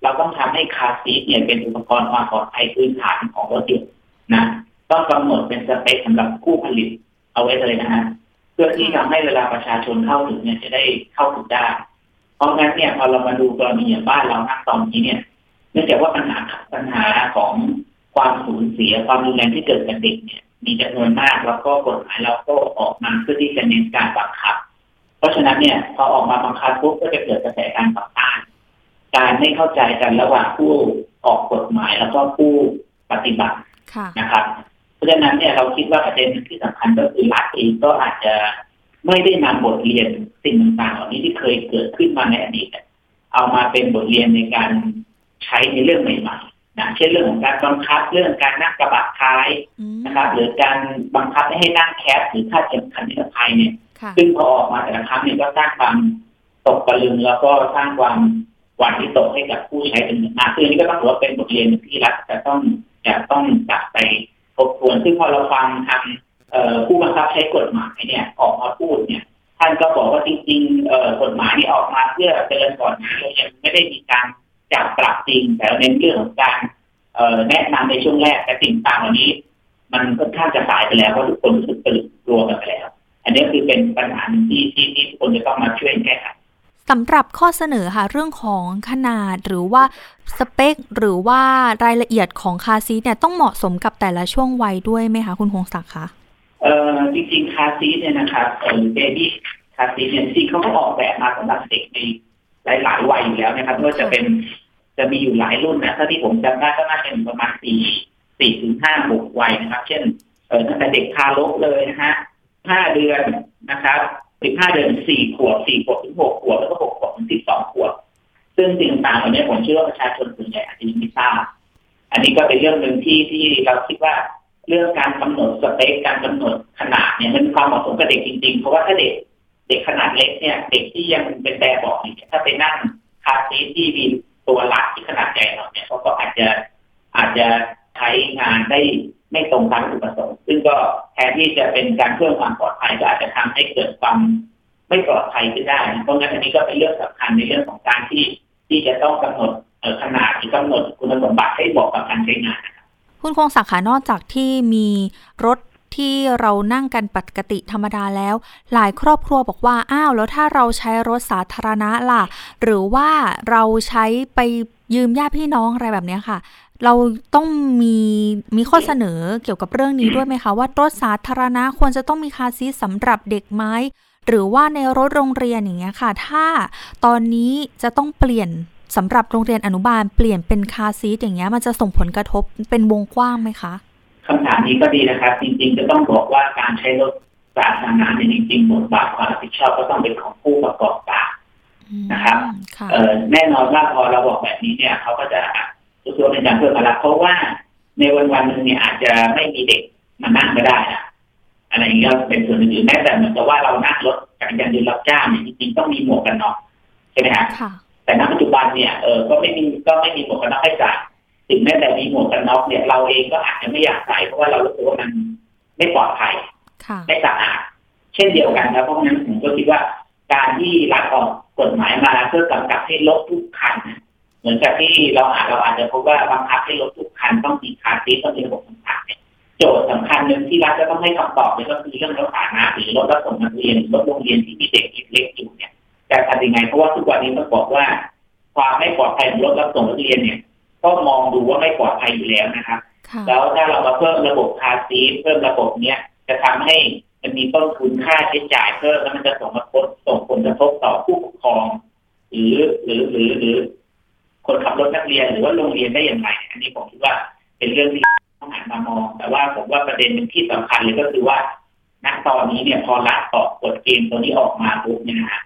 เราต้องทำให้คาร์ซีทเนี่ยเป็นอุปกรณ์ความปลอดภัยพื้นฐานของรถยนต์นะต้องกำหนดเป็นสเปคสำหรับผู้ผลิตเอาไว้เลยนะฮะเพื่อที่ทำให้เวลาประชาชนเข้าถึงเนี่ยจะได้เข้าถึงได้ เพราะงั้นเนี่ยพอเรามาดูกรณีอย่างบ้านเราณตอนนี้เนี่ย เนื่องจากว่าปัญหาปัญหาของความสูญเสียความรุนแรงที่เกิดกับเด็กเนี่ย มีจำนวนมากแล้วก็กฎหมายเราก็ออกมาเพื่อที่จะเน้นการบังคับ เพราะฉะนั้นเนี่ยพอออกมาบังคับปุ๊บก็จะเกิดกระแสการต่อต้านการไม่เข้าใจกันระหว่างผู้ออกกฎหมายแล้วก็ผู้ปฏิบัตินะครับ เพราะฉะนั้นเนี่ยเราคิดว่าประเด็นที่สำคัญก็คือรัฐเองก็อาจจะไม่ได้นำบทเรียนสิ่งต่างๆเหล่านี้ที่เคยเกิดขึ้นมาในอดีตเอามาเป็นบทเรียนในการ ใช้ในเรื่องใหม่ๆนะเช่นเรื่องของการบังคับเรื่องการนั่งกระบะท้ายนะครับ หรือการบังคับให้นั่งแคสหรือค่าเข็มขัดนิรภัยเนี่ย ซึ่งพอออกมาแต่ละครั้งเนี่ยก็สร้างความตกตะลึงแล้วก็สร้างความหวาดที่ตกให้กับผู้ใช้เป็นมากซึ่งนี้ก็ต้องถือว่าเป็นบทเรียนที่รัฐจะต้องจะต้องจับไปทบทวน ซึ่งพอเราฟังทางผู้บังคับใช้กฎหมายเนี่ยออกมาพูดเนี่ย ท่านก็บอกว่าจริงๆกฎหมายนี้ออกมาเพื่อเตือนก่อนนะเรายังไม่ได้มีการ จับปรับจริงแต่ในเรื่องของการแนะนำในช่วงแรกแต่สิ่งต่างเหล่านี้ มันค่อนข้างจะสายไปแล้วเพราะทุกคนรู้สึกตื่นกลัวกันไปแล้ว อันนี้คือเป็นปัญหาที่ที่ที่ทุกคนจะต้องมาช่วยแก้ไขสำหรับข้อเสนอค่ะเรื่องของขนาดหรือว่าสเปค หรือว่ารายละเอียดของคาซีเนี่ยต้องเหมาะสมกับแต่ละช่วงวัยด้วยไหมคะคุณพงศักดิ์คะเอ่อจริงๆคาซีเนี่ยนะครับเออเบบี้คาซีเนี่ยจริงเขาก็ออกแบบมาสำหรับเด็กใน หลายๆวัยอยู่แล้วนะครับว่าจะเป็นจะมีอยู่หลายรุ่นนะถ้าที่ผมจำได้ก็น่าจะเป็นประมาณสี่สี่ถึงห้าหกวัยนะครับ เช่นเออตั้งแต่เด็กทารกเลยนะฮะห้าเดือนนะครับสิบห้าเดือนสี่ขวบสี่ขวบถึงหกขวบแล้วก็หกขวบถึงสิบสองขวบซึ่งสิ่งต่างๆเหล่านี้ผมเชื่อว่าประชาชนส่วนใหญ่อาจจะยังไม่ทราบอันนี้ก็เป็นเรื่องหนึ่งที่ที่เราคิดว่าเรื่องการกำหนดสเปคการกำหนดขนาดเนี่ยมันความเหมาะสมกับเด็กจริงๆ เพราะว่าถ้าเด็ก เด็กขนาดเล็กเนี่ยเด็กที่ยังเป็นแต่บอกเนี่ยถ้าไปนั่งคาซีที่มีตัวหลักที่ขนาดใหญ่เราเนี่ยเขาก็อาจจะอาจจะใช้งานได้ไม่ตรงตามวัตถุประสงค์ซึ่งก็แทนที่จะเป็นการเพิ่มความปลอดภัยก็อาจจะทำให้เกิดความไม่ปลอดภัยขึ้นได้ เพราะงั้นอันนี้ก็เป็นเรื่องสำคัญในเรื่องของการที่ที่จะต้องกำหนดขนาดที่กำหนดคุณสมบัติให้เหมาะกับการใช้งานคุณคงศักดิ์นอกจากที่มีรถ ที่เรานั่งกันปกติธรรมดาแล้ว หลายครอบครัวบอกว่า อ้าว แล้วถ้าเราใช้รถสาธารณะล่ะ หรือว่าเราใช้ไปยืมญาติพี่น้องอะไรแบบนี้ค่ะ เราต้องมีมีข้อเสนอเกี่ยวกับเรื่องนี้ด้วยไหมคะ ว่ารถสาธารณะควรจะต้องมีคาซีสำหรับเด็กไหมหรือว่าในรถโรงเรียนอย่างเงี้ยค่ะ ถ้าตอนนี้จะต้องเปลี่ยนสำหรับโรงเรียนอนุบาลเปลี่ยนเป็นคาซีทอย่างเงี้ยมันจะส่งผลกระทบเป็นวงกว้างไหมคะ คำถามนี้ก็ดีนะครับ จริงๆจะต้องบอกว่าการใช้รถสาธารณะเนี่ยจริงๆบทบาทความรับผิดชอบก็ต้องเป็นของผู้ประกอบการนะครับแน่นอนว่าพอเราบอกแบบนี้เนี่ยเขาก็จะรู้สึกว่าเป็นการเพิ่มภาระเพราะว่าในวันวันหนึ่งเนี่ยอาจจะไม่มีเด็กมานั่งก็ได้อะอะไรอย่างเงี้ยเป็นส่วนอื่นแม้แต่เหมือนกับว่าเรานั่งรถจักรยานยนต์รับจ้างเนี่ยจริงๆต้องมีหมวกกันน็อกใช่ไหมฮะแต่ณปัจจุบันเนี่ยเออก็ไม่มีก็ไม่มีหมวกกันน็อกให้ใส่ ถึงแม้แต่มีหมวกกันน็อกเนี่ยเราเองก็อาจจะไม่อยากใส่เพราะว่าเรารู้สึกว่ามันไม่ปลอดภัยไม่สะอาดเช่นเดียวกันนะเพราะงั้นผมก็คิดว่า การที่รัฐออกกฎหมายมาเพื่อกำกับให้รถทุกคัน เหมือนกับที่เราอาจเราอาจจะพบว่าบังคับให้รถทุกคันต้องมีคาร์ซีต้องมีระบบต่างๆเนี่ยโจทย์สำคัญหนึ่งที่รัฐจะต้องให้คำตอบเลยก็คือเรื่องรถสาธารณะหรือรถรับส่งนักเรียนรถโรงเรียนที่มีเด็กเล็กอยู่เนี่ยจะทำยังไงเพราะว่าทุกวันนี้ต้องบอกว่า ความไม่ปลอดภัยของรถรับส่งนักเรียนเนี่ย ก็มองดูว่าไม่ปลอดภัยอยู่แล้วนะครับ แล้วถ้าเรามาเพิ่มระบบคาซีเพิ่มระบบเนี้ยจะทำให้มันมีต้นทุนค่าใช้จ่ายเพิ่มแล้วมันจะส่งมาส่งผลกระทบต่อผู้ปกครอง หรือหรือหรือหรือ คนขับรถนักเรียนหรือว่าโรงเรียนได้อย่างไร อันนี้ผมคิดว่าเป็นเรื่องที่ต้องหันมามอง แต่ว่าผมว่าประเด็นหนึ่งที่สำคัญเลยก็คือว่าณตอนนี้เนี่ยพอรัฐออกกฎเกณฑ์ตัวนี้ออกมาปุ๊บเนี่ยนะ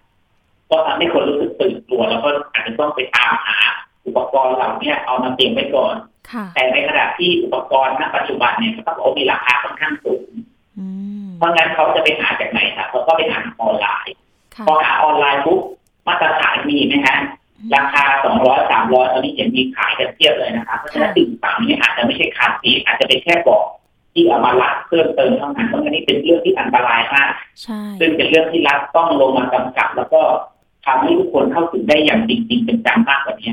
ก็ทำให้คนรู้สึกตื่นตัวแล้วก็อาจจะต้องไปตามหา อุปกรณ์เหล่านี้เอามาเตรียมไว้ก่อน แต่ในขณะที่อุปกรณ์ณปัจจุบันเนี่ยก็ต้องมีราคาค่อนข้างสูงเพราะงั้นเขาจะไปหาจากไหนครับเขาก็ไปหาออนไลน์ พอหาออนไลน์ปุ๊บมาตรฐานมีไหมฮะราคาสองร้อยสามร้อยตอนนี้เห็นมีขายกันเทียบเลยนะครับเพราะฉะนั้นสิ่งต่างนี้อาจจะไม่ใช่คาสีอาจจะเป็นแค่บอกที่เอามาลัดเพิ่มเติมเท่านั้นเพราะงั้นนี่เป็นเรื่องที่อันตรายมากซึ่งเป็นเรื่องที่รัฐต้องลงมากำกับ แล้วก็ทำให้ทุกคนเข้าถึงได้อย่างจริง ๆ เป็นจังมากกว่านี้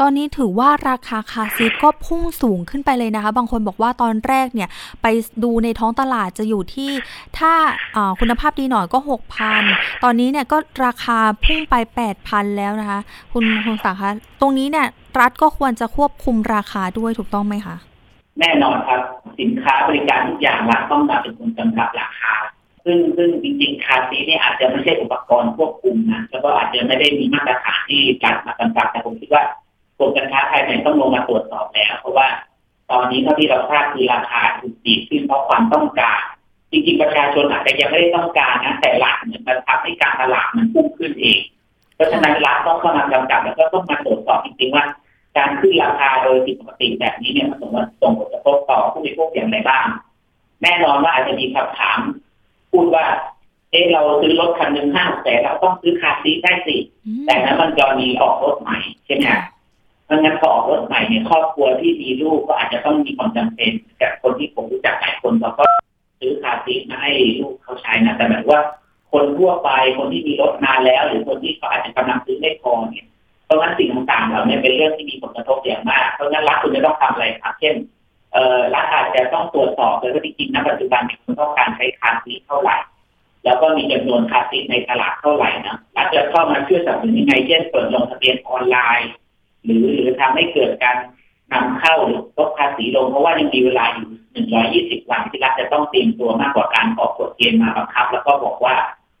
ตอนนี้ถือว่าราคาคาซีทก็พุ่งสูงขึ้นไปเลยนะคะ บางคนบอกว่าตอนแรกเนี่ย ไปดูในท้องตลาดจะอยู่ที่ถ้าคุณภาพดีหน่อยก็หกพันตอนนี้เนี่ยก็ราคาพุ่งไปแปดพันแล้วนะคะ คุณคุณสักคะตรงนี้เนี่ยรัฐก็ควรจะควบคุมราคาด้วยถูกต้องไหมคะ แน่นอนครับสินค้าบริการทุกอย่างรัฐต้องมาเป็นคนกำกับราคาซึ่งซึ่งจริงๆ คาซีเนี่ยอาจจะไม่ใช่อุปกรณ์ควบคุมนะแล้วก็อาจจะไม่ได้มีมาตรฐานที่จัดมากำกับแต่ผมคิดว่า กรมการค้าภายในต้องลงมาตรวจสอบแล้ว เพราะว่า ตอนนี้เท่าที่เราทราบคือราคาถูกตีขึ้นเพราะความต้องการ จริงๆประชาชนอาจจะยังไม่ได้ต้องการนะแต่หลักเนี่ยมันทำให้การตลาดมันพุ่งขึ้นเอง เพราะฉะนั้นรัฐต้องเข้ามากำกับแล้วก็ต้องมาตรวจสอบจริงๆว่า การขึ้นราคาโดยผิดปกติแบบนี้เนี่ยมันส่งส่งผลกระทบต่อผู้บริโภคอย่างไรบ้าง แน่นอนว่าอาจจะมีคำถาม พูดว่าเออเราซื้อรถคันหนึ่งห้าแสนเราต้องซื้อคาซีได้สิแต่นั้นมันจะมีออกรถใหม่ใช่ไหม เพราะงั้นพอออกรถใหม่เนี่ยครอบครัวที่มีลูกก็อาจจะต้องมีความจำเป็นแต่คนที่ผมรู้จักหลายคนเขาก็ซื้อคาซีมาให้ลูกเขาใช้นะแต่แบบว่า คนทั่วไปคนที่มีรถนานแล้ว หรือคนที่เขาอาจจะกำลังซื้อไม่พอเนี่ยเพราะงั้นสิ่งต่างๆเหล่านี้เป็นเรื่องที่มีผลกระทบอย่างมากเพราะงั้นรัฐคุณจะต้องทำอะไรครับเช่นเอ่อรัฐอาจจะต้องตรวจสอบเลยว่าจริงๆณปัจจุบันคนต้องการใช้คาซีเท่าไหร่แล้วก็มีจำนวนคาซีในตลาดเท่าไหร่นะรัฐจะเข้ามาช่วยสนับสนุนยังไงเช่นเปิดลงทะเบียนออนไลน์ หรือหรือทำให้เกิดการนำเข้าหรือลดภาษีลง เพราะว่ายังมีเวลาอยู่หนึ่งร้อยี่สิบวันที่รัฐจะต้องเตรียมตัวมากกว่าการออกกฎเกณฑ์มาบังคับ แล้วก็บอกว่า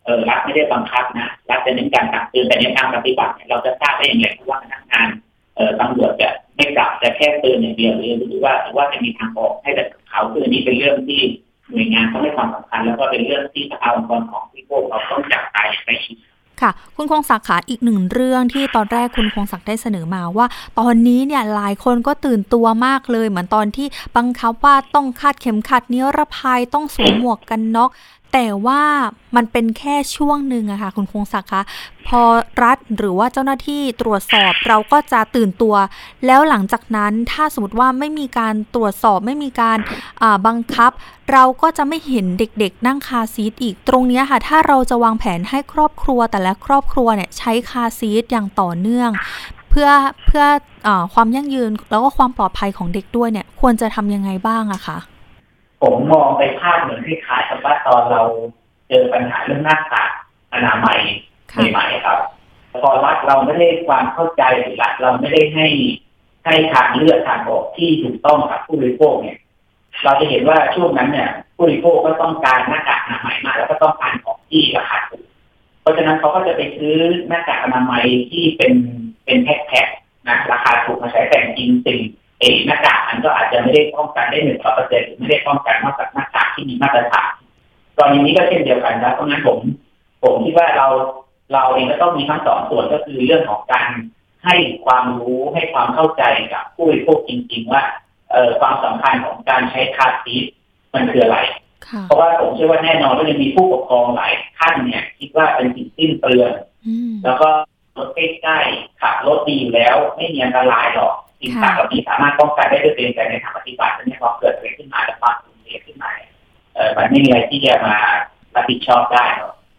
เออรัฐไม่ได้บังคับนะรัฐจะเน้นการตักเตือนแต่ในทางปฏิบัติเราจะทราบได้อย่างไรเพราะว่าพนักงานเออตำรวจจะไม่กลับจะแค่เตือนอย่างเดียวหรือว่าหรือว่าจะมีทางออกให้แต่เขาคืออันนี้เป็นเรื่องที่หน่วยงานต้องให้ความสำคัญ แล้วก็เป็นเรื่องที่สภาองค์กรของพี่พวกเราต้องจับตาอย่างใกล้ชิด ค่ะ คุณคงศักดิ์ขาอีกหนึ่งเรื่องที่ตอนแรกคุณคงศักดิ์ได้เสนอมาว่า ตอนนี้เนี่ยหลายคนก็ตื่นตัวมากเลย เหมือนตอนที่บังคับว่าต้องคาดเข็มขัดนิรภัยต้องสวมหมวกกันน็อกแต่ว่ามันเป็นแค่ช่วงหนึ่งอะค่ะคุณคงศักดิ์คะพอรัฐหรือว่าเจ้าหน้าที่ตรวจสอบเราก็จะตื่นตัว แล้วหลังจากนั้นถ้าสมมติว่าไม่มีการตรวจสอบไม่มีการบังคับ เราก็จะไม่เห็นเด็กๆ นั่งคาซีทอีกตรงนี้ค่ะ ถ้าเราจะวางแผนให้ครอบครัวแต่ละครอบครัวเนี่ยใช้คาซีทอย่างต่อเนื่อง เพื่อเพื่ออความยั่งยืนแล้วก็ความปลอดภัยของเด็กด้วยเนี่ยควรจะทำยังไงบ้างอะคะ ผมมองไปภาพเหมือนคล้ายๆกับว่าตอนเราเจอปัญหาเรื่องหน้ากากอนามัยใหม่ๆครับพอรัฐเราไม่ได้ความเข้าใจหรือรัฐเราไม่ได้ให้ให้ทางเลือกทางออกที่ถูกต้องกับผู้บริโภคเนี่ย เราจะเห็นว่าช่วงนั้นเนี่ย ผู้บริโภคก็ต้องการหน้ากากอนามัยมาแล้วก็ต้องการของที่ราคาถูกเพราะฉะนั้นเขาก็จะไปซื้อหน้ากากอนามัยที่เป็นเป็นแพ็คๆนะราคาถูกมาใช้แต่จริงสิ่ง เองหน้ากากมันก็อาจจะไม่ได้ป้องกันได้หนึ่งร้อยเปอร์เซ็นต์ไม่ได้ป้องกันนอกจากหน้ากากที่มีมาตรฐานตอนนี้ก็เช่นเดียวกันนะเพราะงั้นผม ผมคิดว่าเราเราเองก็ต้องมีทั้งสองส่วนก็คือเรื่องของการให้ความรู้ให้ความเข้าใจกับผู้บริโภคจริง ๆ ว่าเอ่อความสำคัญของการใช้คาร์ซีมันคืออะไร เพราะว่าผมเชื่อว่าแน่นอนว่าจะมีผู้ปกครองหลายท่านเนี่ย คิดว่าเป็นสิ่งสิ้นเปลืองแล้วก็รถใกล้ๆขับรถดีอยู่แล้ว ไม่มีอันตรายหรอก สิ่งต่างเหล่านี้สามารถป้องกันได้ด้วยตัวเองแต่ในทางปฏิบัติเนี่ยพอเกิดอะไรขึ้นมาแล้วความสูญเสียขึ้นมาเออมันไม่มีอะไรที่จะมารับผิดชอบได้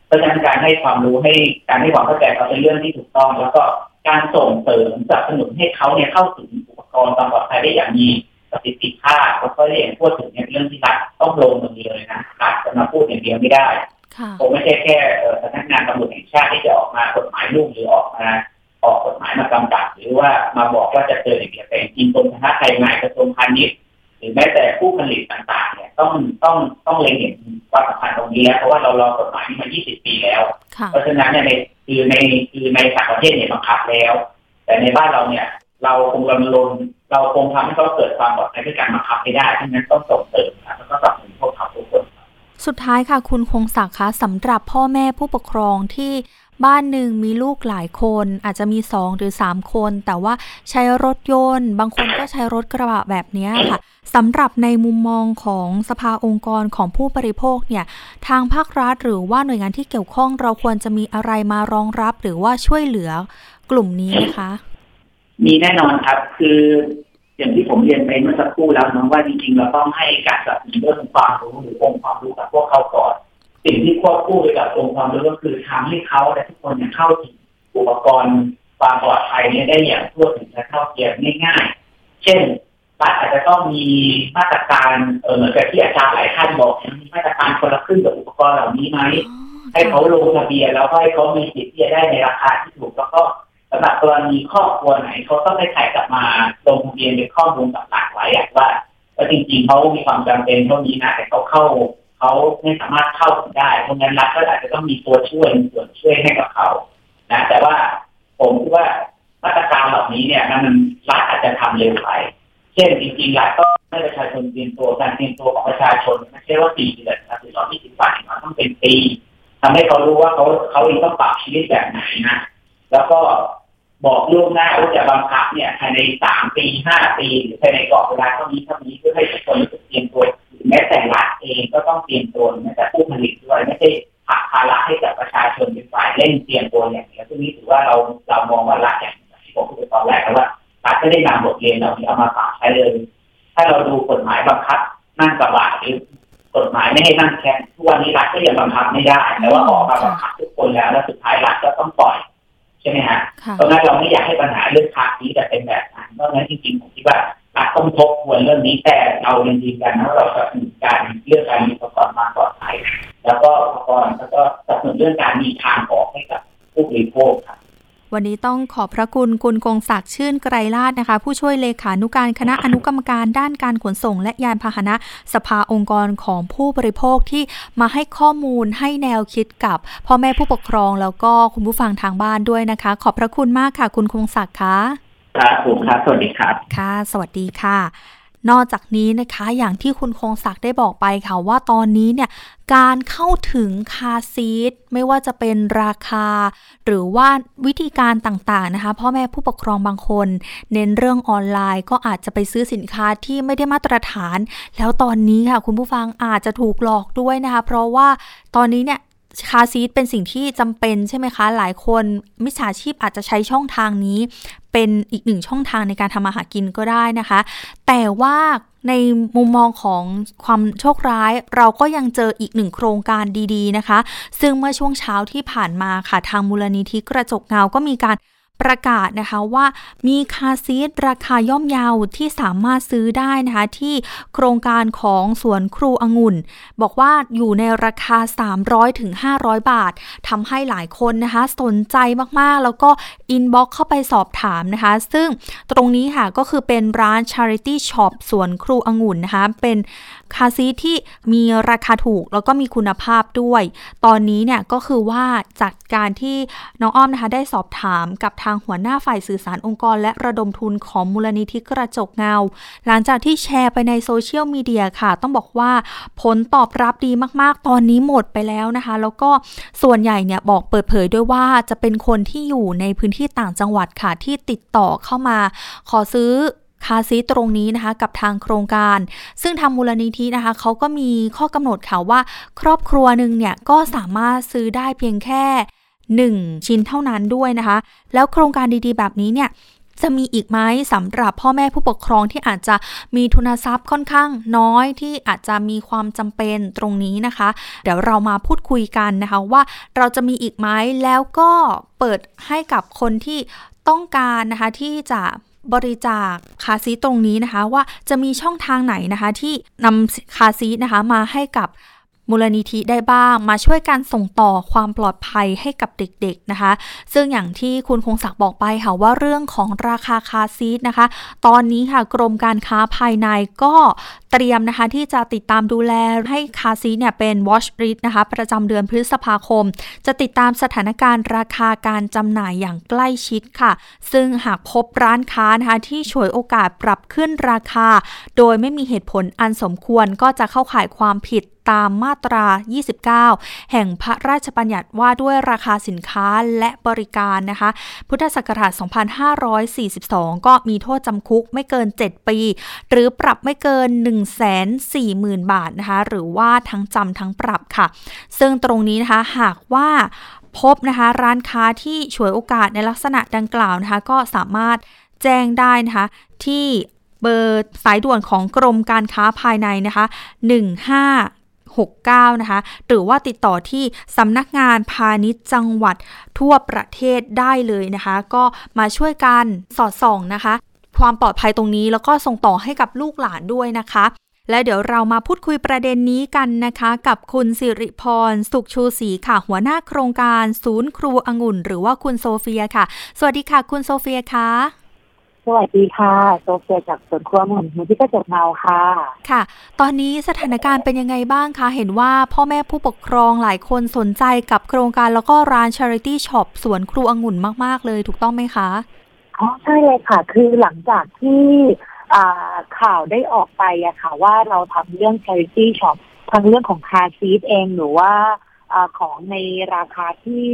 เพราะฉะนั้นการให้ความรู้ให้การให้ความเข้าใจเขาเป็นเรื่องที่ถูกต้อง แล้วก็การส่งเสริมสนับสนุนให้เขาเนี่ยเข้าถึงอุปกรณ์ความปลอดภัยได้อย่างมีประสิทธิภาพแล้วก็เรียนพูดถึงเนี่ยเรื่องที่รัฐต้องลงมือเลยนะรัฐจะมาพูดอย่างเดียวไม่ได้ผมไม่ใช่แค่พนักงานตำรวจแห่งชาติที่จะออกมากฎหมายลูกหรือออกมา ออกกฎหมายมากำกับหรือว่ามาบอกว่าจะเจออย่างเดียวแต่จริงกรมธนาคารใหม่กระทรวงพาณิชย์หรือแม้แต่ผู้ผลิตต่างๆ เนี่ยต้องต้องต้องเล็งเห็นความสำคัญตรงนี้แล้วเพราะว่าเรารอกฎหมายนี้มา 20 ปีแล้ว เพราะฉะนั้นเนี่ยในคือในคือในต่างประเทศเนี่ยบังคับแล้ว แต่ในบ้านเราเนี่ย เราคงรณรงค์เราคงทำให้เขาเกิดความปลอดภัยด้วยการบังคับให้ได้ทั้งนั้นต้องส่งเสริมแล้วก็สนับสนุนพวกเขาทุกคนสุดท้ายค่ะ คุณคงศักดิ์คะสำหรับพ่อแม่ผู้ปกครองที่ บ้านหนึ่งมีลูกหลายคน อาจจะมีสองหรือสามคน แต่ว่าใช้รถยนต์ บางคนก็ใช้รถกระบะแบบนี้ค่ะสำหรับในมุมมองของสภาองค์กรของผู้บริโภคเนี่ยทางภาครัฐหรือว่าหน่วยงานที่เกี่ยวข้องเราควรจะมีอะไรมารองรับหรือว่าช่วยเหลือกลุ่มนี้นะคะ มีแน่นอนครับคืออย่างที่ผมเรียนไปเมื่อสักครู่แล้วนะว่าจริงๆเราต้องให้การสนับสนุนเรื่องความรู้หรือองค์ความรู้กับพวกเขาก่อน สิ่งที่ควบคู่ไปกับองค์ความรู้ก็คือทำให้เขาและทุกคนเนี่ยเข้าถึงอุปกรณ์ความปลอดภัยเนี่ยได้อย่างทั่วถึงและเท่าเทียมง่ายๆ เช่นรัฐอาจจะต้องมีมาตรการเออเหมือนกับที่อาจารย์หลายท่านบอกมีมาตรการคนละครึ่งกับอุปกรณ์เหล่านี้ไหมให้เขาลงทะเบียนแล้วให้เขามีสิทธิ์ที่จะได้ในราคาที่ถูกแล้วก็สำหรับกรณีครอบครัวไหนเขาต้องได้ถ่ายกลับมาลงทะเบียนเป็นข้อมูลต่างๆไว้ว่าว่าจริงๆเขามีความจำเป็นเท่านี้นะแต่เขาเข้า เขาไม่สามารถเข้าถึงได้ เพราะงั้นรัฐก็อาจจะต้องมีตัวช่วยส่วนช่วยให้กับเขานะแต่ว่าผมคิดว่ามาตรการเหล่านี้เนี่ยมันรัฐอาจจะทำเร็วไป เช่นจริงๆรัฐก็ให้ประชาชนเตรียมตัวการเตรียมตัวของประชาชนไม่ใช่ว่าปีเดือนนะหรือสองยี่สิบวันมันต้องเป็นปีทำให้เขารู้ว่าเขาเขาเองต้องปรับชีวิตแบบไหนนะแล้วก็บอกล่วงหน้าว่าจะบังคับเนี่ยภายในสามปีห้าปีหรือภายในกรอบเวลาเท่านี้เท่านี้เพื่อให้ทุกคนเตรียมตัว แม้แต่รัฐเองก็ต้องเตรียมตัวแม้แต่ผู้ผลิตด้วยไม่ใช่ผักภาระให้กับประชาชนเป็นฝ่ายเล่นเตรียมตัวอย่างเดียวซึ่งนี้ถือว่าเราเรามองว่ารัฐอย่างที่ผมพูดตอนแรกว่ารัฐไม่ได้นำบทเรียนเหล่านี้เอามาปรับใช้เลย ถ้าเราดูกฎหมายบังคับนั่งกระบะหรือกฎหมายไม่ให้นั่งแคมทุกวันนี้รัฐก็ยังบังคับไม่ได้แต่ว่าออกมาบังคับทุกคนแล้วแล้วสุดท้ายรัฐก็ต้องปล่อยใช่ไหมฮะเพราะงั้นเราไม่อยากให้ปัญหาเรื่องคานี้จะเป็นแบบนั้นเพราะงั้นจริงๆผมคิดว่า รัฐต้องทบทวนเรื่องนี้แต่เราจริงๆกันนะเราจะมีการเรื่องการมีอุปกรณ์มาปลอดภัยแล้วก็อุปกรณ์แล้วก็สนับสนุนเรื่องการมีทางออกให้กับผู้บริโภคครับวันนี้ต้องขอบพระคุณคุณกงศักดิ์ชื่นไกรลาดนะคะ ผู้ช่วยเลขานุการคณะอนุกรรมการด้านการขนส่ง และยานพาหนะ สภาองค์กรของผู้บริโภคที่มาให้ข้อมูลให้แนวคิดกับพ่อแม่ผู้ปกครองแล้วก็คุณผู้ฟังทางบ้านด้วยนะคะ ขอบพระคุณมากค่ะ คุณคงศักดิ์ค่ะ ครับผมครับ สวัสดีครับ ค่ะ สวัสดีค่ะ นอกจากนี้นะคะอย่างที่คุณคงศักดิ์ได้บอกไปค่ะว่าตอนนี้เนี่ยการเข้าถึงคาซีทไม่ว่าจะเป็นราคา หรือว่าวิธีการต่างๆนะคะพ่อแม่ผู้ปกครองบางคน เน้นเรื่องออนไลน์ก็อาจจะไปซื้อสินค้าที่ไม่ได้มาตรฐาน แล้วตอนนี้ค่ะคุณผู้ฟังอาจจะถูกหลอกด้วยนะคะ เพราะว่าตอนนี้เนี่ย คาซีทเป็นสิ่งที่จำเป็นใช่ไหมคะ หลายคนมิจฉาชีพอาจจะใช้ช่องทางนี้ เป็นอีกหนึ่งช่องทางในการทำมาหากินก็ได้นะคะ แต่ว่าในมุมมองของความโชคร้ายเราก็ยังเจออีกหนึ่งโครงการดีๆนะคะ ซึ่งเมื่อช่วงเช้าที่ผ่านมาค่ะทางมูลนิธิกระจกเงาก็มีการ ประกาศนะคะว่ามีคาซีทราคาย่อมเยาวที่สามารถซื้อได้นะคะที่โครงการของสวนครูองุ่น บอกว่าอยู่ในราคา 300ถึง500 บาททำให้หลายคนนะคะสนใจมากๆ แล้วก็อินบ็อกเข้าไปสอบถามนะคะ ซึ่งตรงนี้ค่ะก็คือเป็นร้าน Charity Shop สวนครูองุ่นนะคะเป็น คาซีที่มีราคาถูกแล้วก็มีคุณภาพด้วย ตอนนี้เนี่ยก็คือว่าจากการที่น้องอ้อมนะคะได้สอบถามกับทางหัวหน้าฝ่ายสื่อสารองค์กร และระดมทุนของมูลนิธิกระจกเงา หลังจากที่แชร์ไปในโซเชียลมีเดียค่ะ ต้องบอกว่าผลตอบรับดีมากๆ ตอนนี้หมดไปแล้วนะคะ แล้วก็ส่วนใหญ่เนี่ยบอกเปิดเผยด้วยว่าจะเป็นคนที่อยู่ในพื้นที่ต่างจังหวัดค่ะที่ติดต่อเข้ามา ขอซื้อ คาร์ซีทตรงนี้นะคะกับทางโครงการ ซึ่งทางมูลนิธินะคะเขาก็มีข้อกำหนดค่ะว่า ครอบครัวหนึ่งเนี่ยก็สามารถซื้อได้เพียงแค่ 1 ชิ้นเท่านั้นด้วยนะคะ แล้วโครงการดีๆ แบบนี้เนี่ยจะมีอีกไหมสำหรับพ่อแม่ผู้ปกครองที่อาจจะมีทุนทรัพย์ค่อนข้างน้อยที่อาจจะมีความจำเป็นตรงนี้นะคะ เดี๋ยวเรามาพูดคุยกันนะคะว่าเราจะมีอีกไหมแล้วก็เปิดให้กับคนที่ต้องการนะคะที่จะ บริจาคคาซีตรงนี้นะคะ ว่าจะมีช่องทางไหนนะคะ ที่นำคาซีนะคะมาให้กับ มูลนิธิได้บ้างมาช่วยการส่งต่อความปลอดภัยให้กับเด็กๆนะคะ ซึ่งอย่างที่คุณคงศักดิ์บอกไปค่ะว่าเรื่องของราคาคาซีดนะคะ ตอนนี้ค่ะกรมการค้าภายในก็เตรียมนะคะที่จะติดตามดูแลให้คาซีเนี่ยเป็น watch list นะคะ ประจำเดือนพฤษภาคม จะติดตามสถานการณ์ราคาการจำหน่ายอย่างใกล้ชิดค่ะ ซึ่งหากพบร้านค้านะคะที่ฉวยโอกาสปรับขึ้นราคา โดยไม่มีเหตุผลอันสมควรก็จะเข้าข่ายความผิด ตามมาตรา 29 แห่งพระราชบัญญัติว่าด้วยราคาสินค้าและบริการนะคะ พุทธศักราช 2542 ก็มีโทษจำคุกไม่เกิน 7 ปี หรือปรับไม่เกิน 140,000 บาทนะคะ หรือว่าทั้งจำทั้งปรับค่ะ ซึ่งตรงนี้นะคะหากว่าพบนะคะร้านค้าที่ฉวยโอกาสในลักษณะดังกล่าวนะคะก็สามารถแจ้งได้นะคะที่เบอร์สายด่วนของกรมการค้าภายในนะคะ 15 69 นะคะ หรือว่าติดต่อที่สำนักงานพาณิชย์จังหวัดทั่วประเทศได้เลยนะคะ ก็มาช่วยกันสอดส่องนะคะ ความปลอดภัยตรงนี้แล้วก็ส่งต่อให้กับลูกหลานด้วยนะคะและเดี๋ยวเรามาพูดคุยประเด็นนี้กันนะคะ กับคุณสิริพร สุขชูศรีค่ะ หัวหน้าโครงการ ศูนย์ครูองุ่น หรือว่าคุณโซเฟียค่ะ สวัสดีค่ะ คุณโซเฟียคะ วัสดีค่ะ โซเฟียจากสวนครูองุ่นมูลนิธิกระจกเงาค่ะ ค่ะ ตอนนี้สถานการณ์เป็นยังไงบ้างคะ เห็นว่าพ่อแม่ผู้ปกครองหลายคนสนใจกับโครงการแล้วก็ร้าน Charity Shop สวนครูองุ่นมาก ๆ เลยถูกต้องไหมคะ อ๋อ ใช่เลยค่ะ คือหลังจากที่ข่าวได้ออกไปอะค่ะ ว่าเราทำเรื่อง Charity Shop ทั้งเรื่องของคาซีดเองหรือว่าอของในราคาที่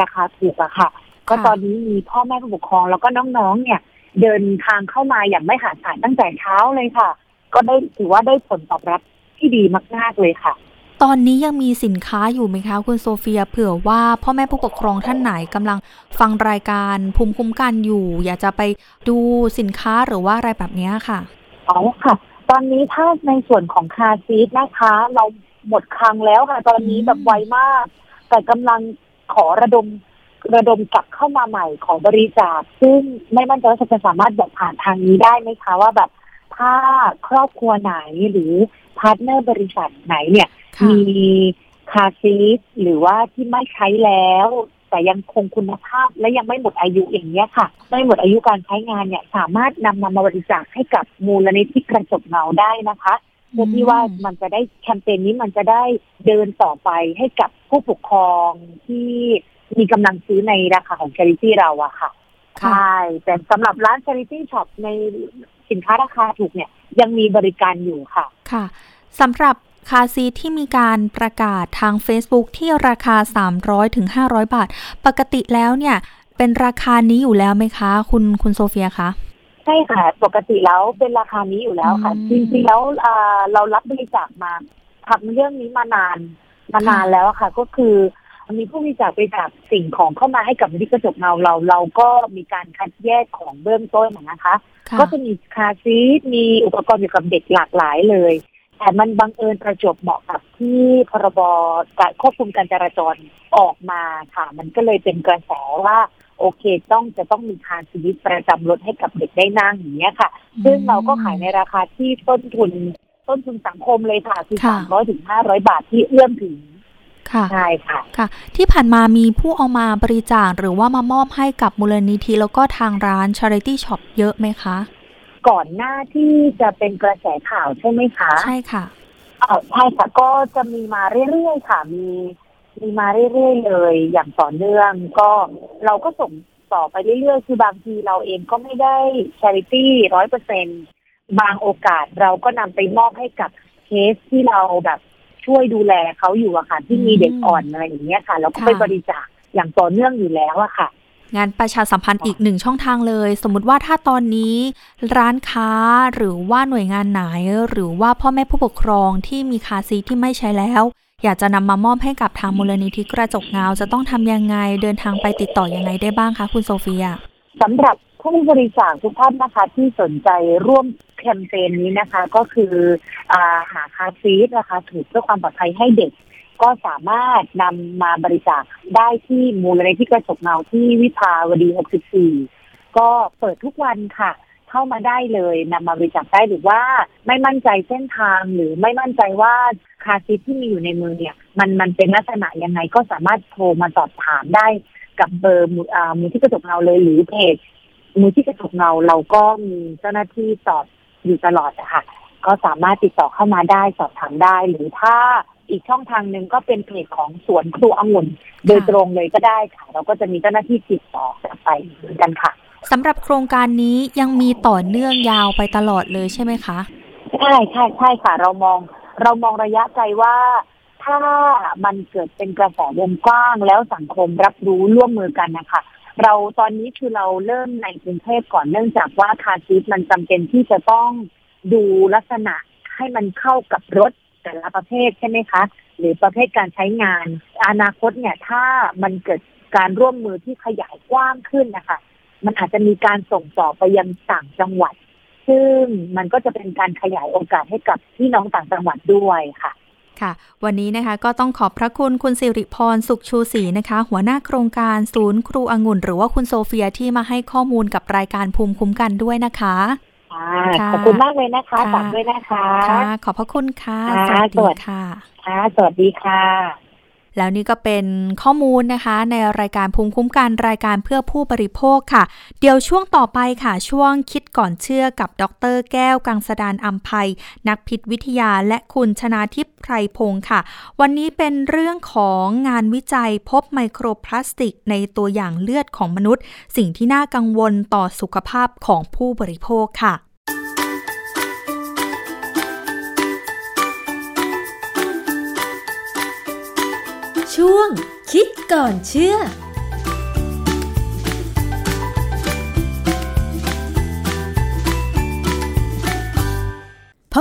ราคาถูกอะค่ะ ก็ตอนนี้มีพ่อแม่ผู้ปกครองแล้วก็น้องๆเนี่ย เดินทางเข้ามาอย่างไม่ขาดสายตั้งแต่เช้าเลยค่ะ ก็ได้ถือว่าได้ผลตอบรับที่ดีมากๆเลยค่ะ ตอนนี้ยังมีสินค้าอยู่ไหมคะ คุณโซเฟียเผื่อว่าพ่อแม่ผู้ปกครองท่านไหนกำลังฟังรายการภูมิคุ้มกันอยู่ อยากจะไปดูสินค้าหรือว่าอะไรแบบนี้ค่ะอ๋อค่ะ ตอนนี้ถ้าในส่วนของคาร์ซีทนะคะ เราหมดคลังแล้วค่ะ ตอนนี้แบบไวมาก แต่กำลังขอระดม ระดมกลับเข้ามาใหม่ของบริจาค ซึ่งไม่มั่นใจว่าจะสามารถบอกผ่านทางนี้ได้ไหมคะว่าแบบถ้าครอบครัวไหนหรือ partner บริษัทไหนเนี่ยมีคาร์ซีทหรือว่าที่ไม่ใช้แล้ว แต่ยังคงคุณภาพและยังไม่หมดอายุอย่างเนี้ยค่ะ ไม่หมดอายุการใช้งานเนี่ย สามารถนำมามาบริจาคให้กับมูลนิธิกระจกเงาได้นะคะเพื่อที่ว่ามันจะได้แคมเปญนี้มันจะได้เดินต่อไปให้กับผู้ปกครองที่ มีกำลังซื้อในราคาของ charity เราอะค่ะใช่แต่สำหรับร้าน charity shop ในสินค้าราคาถูกเนี่ย ยังมีบริการอยู่ค่ะ ค่ะสำหรับคาร์ซีทที่มีการประกาศทาง Facebook ที่ราคา300ถึง500 บาท ปกติแล้วเนี่ย เป็นราคานี้อยู่แล้วไหมคะ คุณคุณโซเฟียคะใช่ค่ะ ปกติแล้วเป็นราคานี้อยู่แล้วค่ะ จริงๆแล้วเรารับบริจาคมาทำเรื่องนี้มานานมานานแล้วค่ะ ก็คือ มีผู้มีจากไปจากสิ่งของเข้ามาให้กับมิกระจกเงาเรา เราก็มีการคัดแยกของเบื้องต้นนะคะ ก็จะมีคาซีทมีอุปกรณ์เกี่ยวกับเด็กหลากหลายเลยแต่มันบังเอิญประจบเหมาะกับที่พรบการควบคุมการจราจรออกมาค่ะ มันก็เลยเป็นกระแสว่า โอเคต้องจะต้องมีคาซีทประจำรถให้กับเด็กได้นั่งอย่างเงี้ยค่ะ ซึ่งเราก็ขายในราคาที่ต้นทุนต้นทุนสังคมเลยค่ะคือสามร้อยถึงห้าร้อยบาทที่เอื้อมถึง ค่ะใช่ค่ะค่ะ ที่ผ่านมามีผู้เอามาบริจาคหรือว่ามามอบให้กับมูลนิธิแล้วก็ทางร้าน Charity Shop เยอะไหมคะ ก่อนหน้าที่จะเป็นกระแสข่าวใช่ไหมคะใช่ค่ะอ๋อใช่ค่ะก็จะมีมาเรื่อยๆค่ะมีมีมาเรื่อยๆเลย อย่างต่อเนื่องก็เราก็ส่งต่อไปเรื่อยๆ คือบางทีเราเองก็ไม่ได้ charity ร้อยเปอร์เซ็นบางโอกาสเราก็นำไปมอบให้กับเคสที่เราแบบ ช่วยดูแลเขาอยู่อะค่ะที่มีเด็กอ่อนอะไรอย่างเงี้ยค่ะแล้วก็ไปบริจาคอย่างต่อเนื่องอยู่แล้วอะค่ะ งานประชาสัมพันธ์อีกหนึ่งช่องทางเลย สมมติว่าถ้าตอนนี้ร้านค้าหรือว่าหน่วยงานไหน หรือว่าพ่อแม่ผู้ปกครองที่มีคาซีที่ไม่ใช้แล้ว อยากจะนำมามอบให้กับทางมูลนิธิกระจกเงาจะต้องทำยังไงเดินทางไปติดต่อยังไงได้บ้างคะคุณโซเฟียสำหรับ ผู้บริจาคทุกท่านนะคะที่สนใจร่วมแคมเปญนี้นะคะ ก็คืออาหาคาซีดนะคะถูกเพื่อความปลอดภัยให้เด็ก ก็สามารถนำมาบริจาคได้ที่มูลนิธิกระจกเงาที่วิภาวดี 64 ก็เปิดทุกวันค่ะ เข้ามาได้เลยนำมาบริจาคได้หรือว่าไม่มั่นใจเส้นทางหรือไม่มั่นใจว่าคาซีที่มีอยู่ในมือเนี่ย มันมันเป็นลักษณะยังไงก็สามารถโทรมาสอบถามได้กับเบอร์มูลที่กระจกเงาเลยหรือเพจ มูลที่กระจกเงาเราก็มีเจ้าหน้าที่สอบอยู่ตลอดนะคะก็สามารถติดต่อเข้ามาได้สอบถามได้ หรือถ้าอีกช่องทางหนึ่งก็เป็นเพจของสวนครูองุ่นโดยตรงเลยก็ได้ค่ะ เราก็จะมีเจ้าหน้าที่ติดต่อกลับไปเหมือนกันค่ะสำหรับโครงการนี้ยังมีต่อเนื่องยาวไปตลอดเลยใช่ไหมคะใช่ใช่ใช่ค่ะ เรามองเรามองระยะไกลว่าถ้ามันเกิดเป็นกระแสวงกว้างแล้วสังคมรับรู้ร่วมมือกันนะคะ เราตอนนี้คือเราเริ่มในกรุงเทพก่อนเนื่องจากว่าคาร์ซีทมันจำเป็นที่จะต้องดูลักษณะให้มันเข้ากับรถแต่ละประเภทใช่ไหมคะ หรือประเภทการใช้งาน อนาคตเนี่ยถ้ามันเกิดการร่วมมือที่ขยายกว้างขึ้นนะคะ มันอาจจะมีการส่งต่อไปยังต่างจังหวัด ซึ่งมันก็จะเป็นการขยายโอกาสให้กับพี่น้องต่างจังหวัดด้วยค่ะ ค่ะ วันนี้นะคะก็ต้องขอบพระคุณคุณสิริพรสุขชูศรีนะคะ หัวหน้าโครงการศูนย์ครูองุ่น หรือว่าคุณโซเฟียที่มาให้ข้อมูลกับรายการภูมิคุ้มกันด้วยนะคะขอบคุณมากเลยนะคะฝากด้วยนะคะค่ะขอบพระคุณค่ะ สวัสดีค่ะค่ะสวัสดีค่ะ แล้วนี่ก็เป็นข้อมูลนะคะ ในรายการภูมิคุ้มกันรายการเพื่อผู้บริโภคค่ะ เดี๋ยวช่วงต่อไปค่ะ ช่วงคิดก่อนเชื่อกับดร แก้วกังสดานอัมภัย นักพิษวิทยาและคุณชนาทิพย์ไพรพงศ์ค่ะ วันนี้เป็นเรื่องของงานวิจัยพบไมโครพลาสติก ในตัวอย่างเลือดของมนุษย์ สิ่งที่น่ากังวลต่อสุขภาพของผู้บริโภคค่ะ ช่วง คิดก่อนเชื่อพ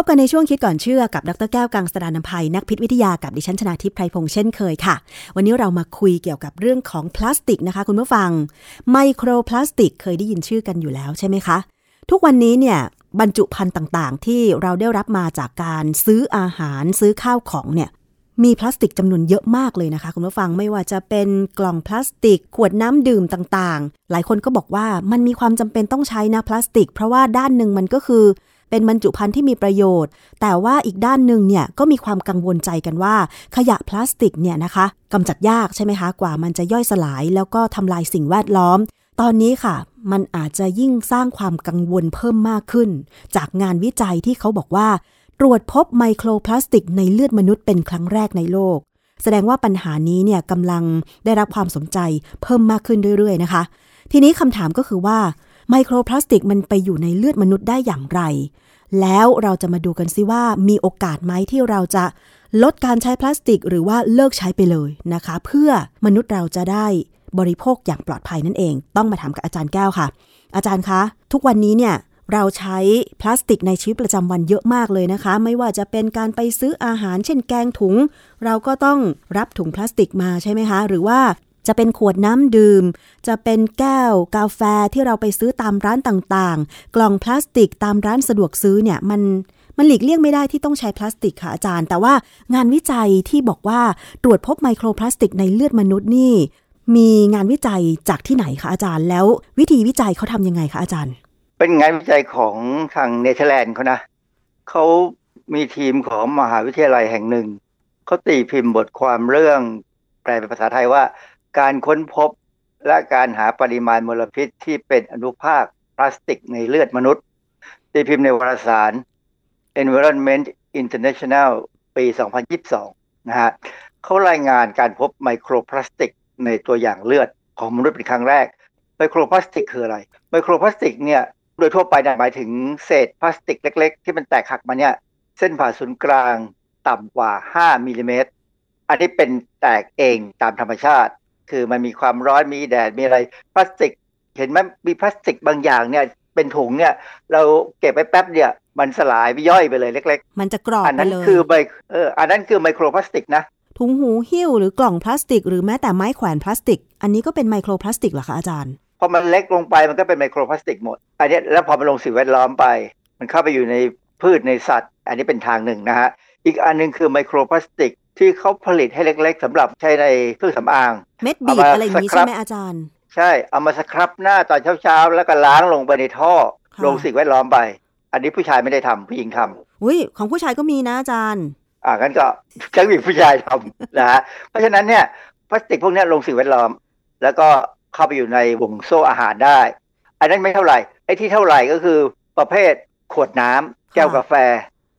บกันในช่วงคิดก่อนเชื่อกับดรแก้วกังสดานนภัยนักพิษวิทยากับดิฉันชนาทิพย์ไพรพงษ์เช่นเคยค่ะ วันนี้เรามาคุยเกี่ยวกับเรื่องของพลาสติกนะคะ คุณผู้ฟัง ไมโครพลาสติกเคยได้ยินชื่อกันอยู่แล้วใช่ไหมคะ ทุกวันนี้เนี่ยบรรจุภัณฑ์ต่างๆ ที่เราได้รับมาจากการซื้ออาหารซื้อข้าวของเนี่ย มีพลาสติกจำนวนเยอะมากเลยนะคะ คุณผู้ฟังไม่ว่าจะเป็นกล่องพลาสติก ขวดน้ำดื่มต่างๆ หลายคนก็บอกว่ามันมีความจำเป็นต้องใช้นะพลาสติก เพราะว่าด้านหนึ่งมันก็คือ เป็นบรรจุภัณฑ์ที่มีประโยชน์ แต่ว่าอีกด้านหนึ่งเนี่ยก็มีความกังวลใจกันว่า ขยะพลาสติกเนี่ยนะคะกำจัดยากใช่ไหมคะกว่ามันจะย่อยสลาย แล้วก็ทำลายสิ่งแวดล้อม ตอนนี้ค่ะ มันอาจจะยิ่งสร้างความกังวลเพิ่มมากขึ้น จากงานวิจัยที่เขาบอกว่า ตรวจพบไมโครพลาสติกในเลือดมนุษย์เป็นครั้งแรกในโลก แสดงว่าปัญหานี้เนี่ยกำลังได้รับความสนใจเพิ่มมากขึ้นเรื่อยๆนะคะ ทีนี้คำถามก็คือว่าไมโครพลาสติกมันไปอยู่ในเลือดมนุษย์ได้อย่างไร แล้วเราจะมาดูกันซิว่ามีโอกาสไหมที่เราจะลดการใช้พลาสติก หรือว่าเลิกใช้ไปเลยนะคะ เพื่อมนุษย์เราจะได้บริโภคอย่างปลอดภัยนั่นเอง ต้องมาถามกับอาจารย์แก้วค่ะ อาจารย์คะ ทุกวันนี้เนี่ย เราใช้พลาสติกในชีวิตประจำวันเยอะมากเลยนะคะ ไม่ว่าจะเป็นการไปซื้ออาหารเช่นแกงถุง เราก็ต้องรับถุงพลาสติกมาใช่ไหมคะ หรือว่าจะเป็นขวดน้ำดื่ม จะเป็นแก้วกาแฟที่เราไปซื้อตามร้านต่างๆ กล่องพลาสติกตามร้านสะดวกซื้อเนี่ยมันมันหลีกเลี่ยงไม่ได้ที่ต้องใช้พลาสติกค่ะอาจารย์ แต่ว่างานวิจัยที่บอกว่าตรวจพบไมโครพลาสติกในเลือดมนุษย์นี่ มีงานวิจัยจากที่ไหนคะอาจารย์ แล้ววิธีวิจัยเขาทำยังไงคะอาจารย์ เป็นงานวิจัยของทางเนเธอร์แลนด์เขานะเขามีทีมของมหาวิทยาลัยแห่งหนึ่ง เขาตีพิมพ์บทความเรื่อง แปลเป็นภาษาไทยว่า การค้นพบและการหาปริมาณมลพิษที่เป็นอนุภาคพลาสติกในเลือดมนุษย์ ตีพิมพ์ในวารสาร Environment International ปี 2022 นะฮะเขารายงานการพบไมโครพลาสติกในตัวอย่างเลือดของมนุษย์เป็นครั้งแรก ไมโครพลาสติกคืออะไร ไมโครพลาสติกเนี่ย โดยทั่วไปเนี่ยหมายถึงเศษพลาสติกเล็ก ๆ ที่มันแตกหักมาเนี่ย เส้นผ่าศูนย์กลางต่ำกว่า 5มิลิเมตร อันนี้เป็นแตกเองตามธรรมชาติ คือมันมีความร้อนมีแดดมีอะไรพลาสติก เห็นไหมมีพลาสติกบางอย่างเนี่ยเป็นถุงเนี่ย เราเก็บไว้แป๊บเดียวมันสลายไปย่อยไปเลยเล็ก ๆ มันจะกรอบอันนั้นคือไมเอออันนั้นคือไมโครพลาสติกนะถุงหูหิ้วหรือกล่องพลาสติก หรือแม้แต่ไม้แขวนพลาสติก อันนี้ก็เป็นไมโครพลาสติกเหรอคะอาจารย์ พอมันเล็กลงไปมันก็เป็นไมโครพลาสติกหมด อันนี้แล้วพอมันลงสิ่งแวดล้อมไป มันเข้าไปอยู่ในพืชในสัตว์ อันนี้เป็นทางหนึ่งนะฮะ อีกอันนึงคือไมโครพลาสติกที่เขาผลิตให้เล็กๆสำหรับใช้ในเครื่องสำอาง เม็ดบีบอะไรอย่างนี้ใช่ไหมอาจารย์ ใช่ เอามาสครับหน้าตอนเช้าๆ แล้วก็ล้างลงไปในท่อ ลงสิ่งแวดล้อมไป อันนี้ผู้ชายไม่ได้ทำผู้หญิงทำอุ้ยของผู้ชายก็มีนะอาจารย์ อ่างั้นก็ใช้ผู้ชายทำนะฮะ เพราะฉะนั้นเนี่ยพลาสติกพวกนี้ลงสิ่งแวดล้อม แล้วก็ เข้าไปอยู่ในวงโซ่อาหารได้ อันนั้นไม่เท่าไหร่ไอ้ที่เท่าไหร่ก็คือประเภทขวดน้ำแก้วกาแฟ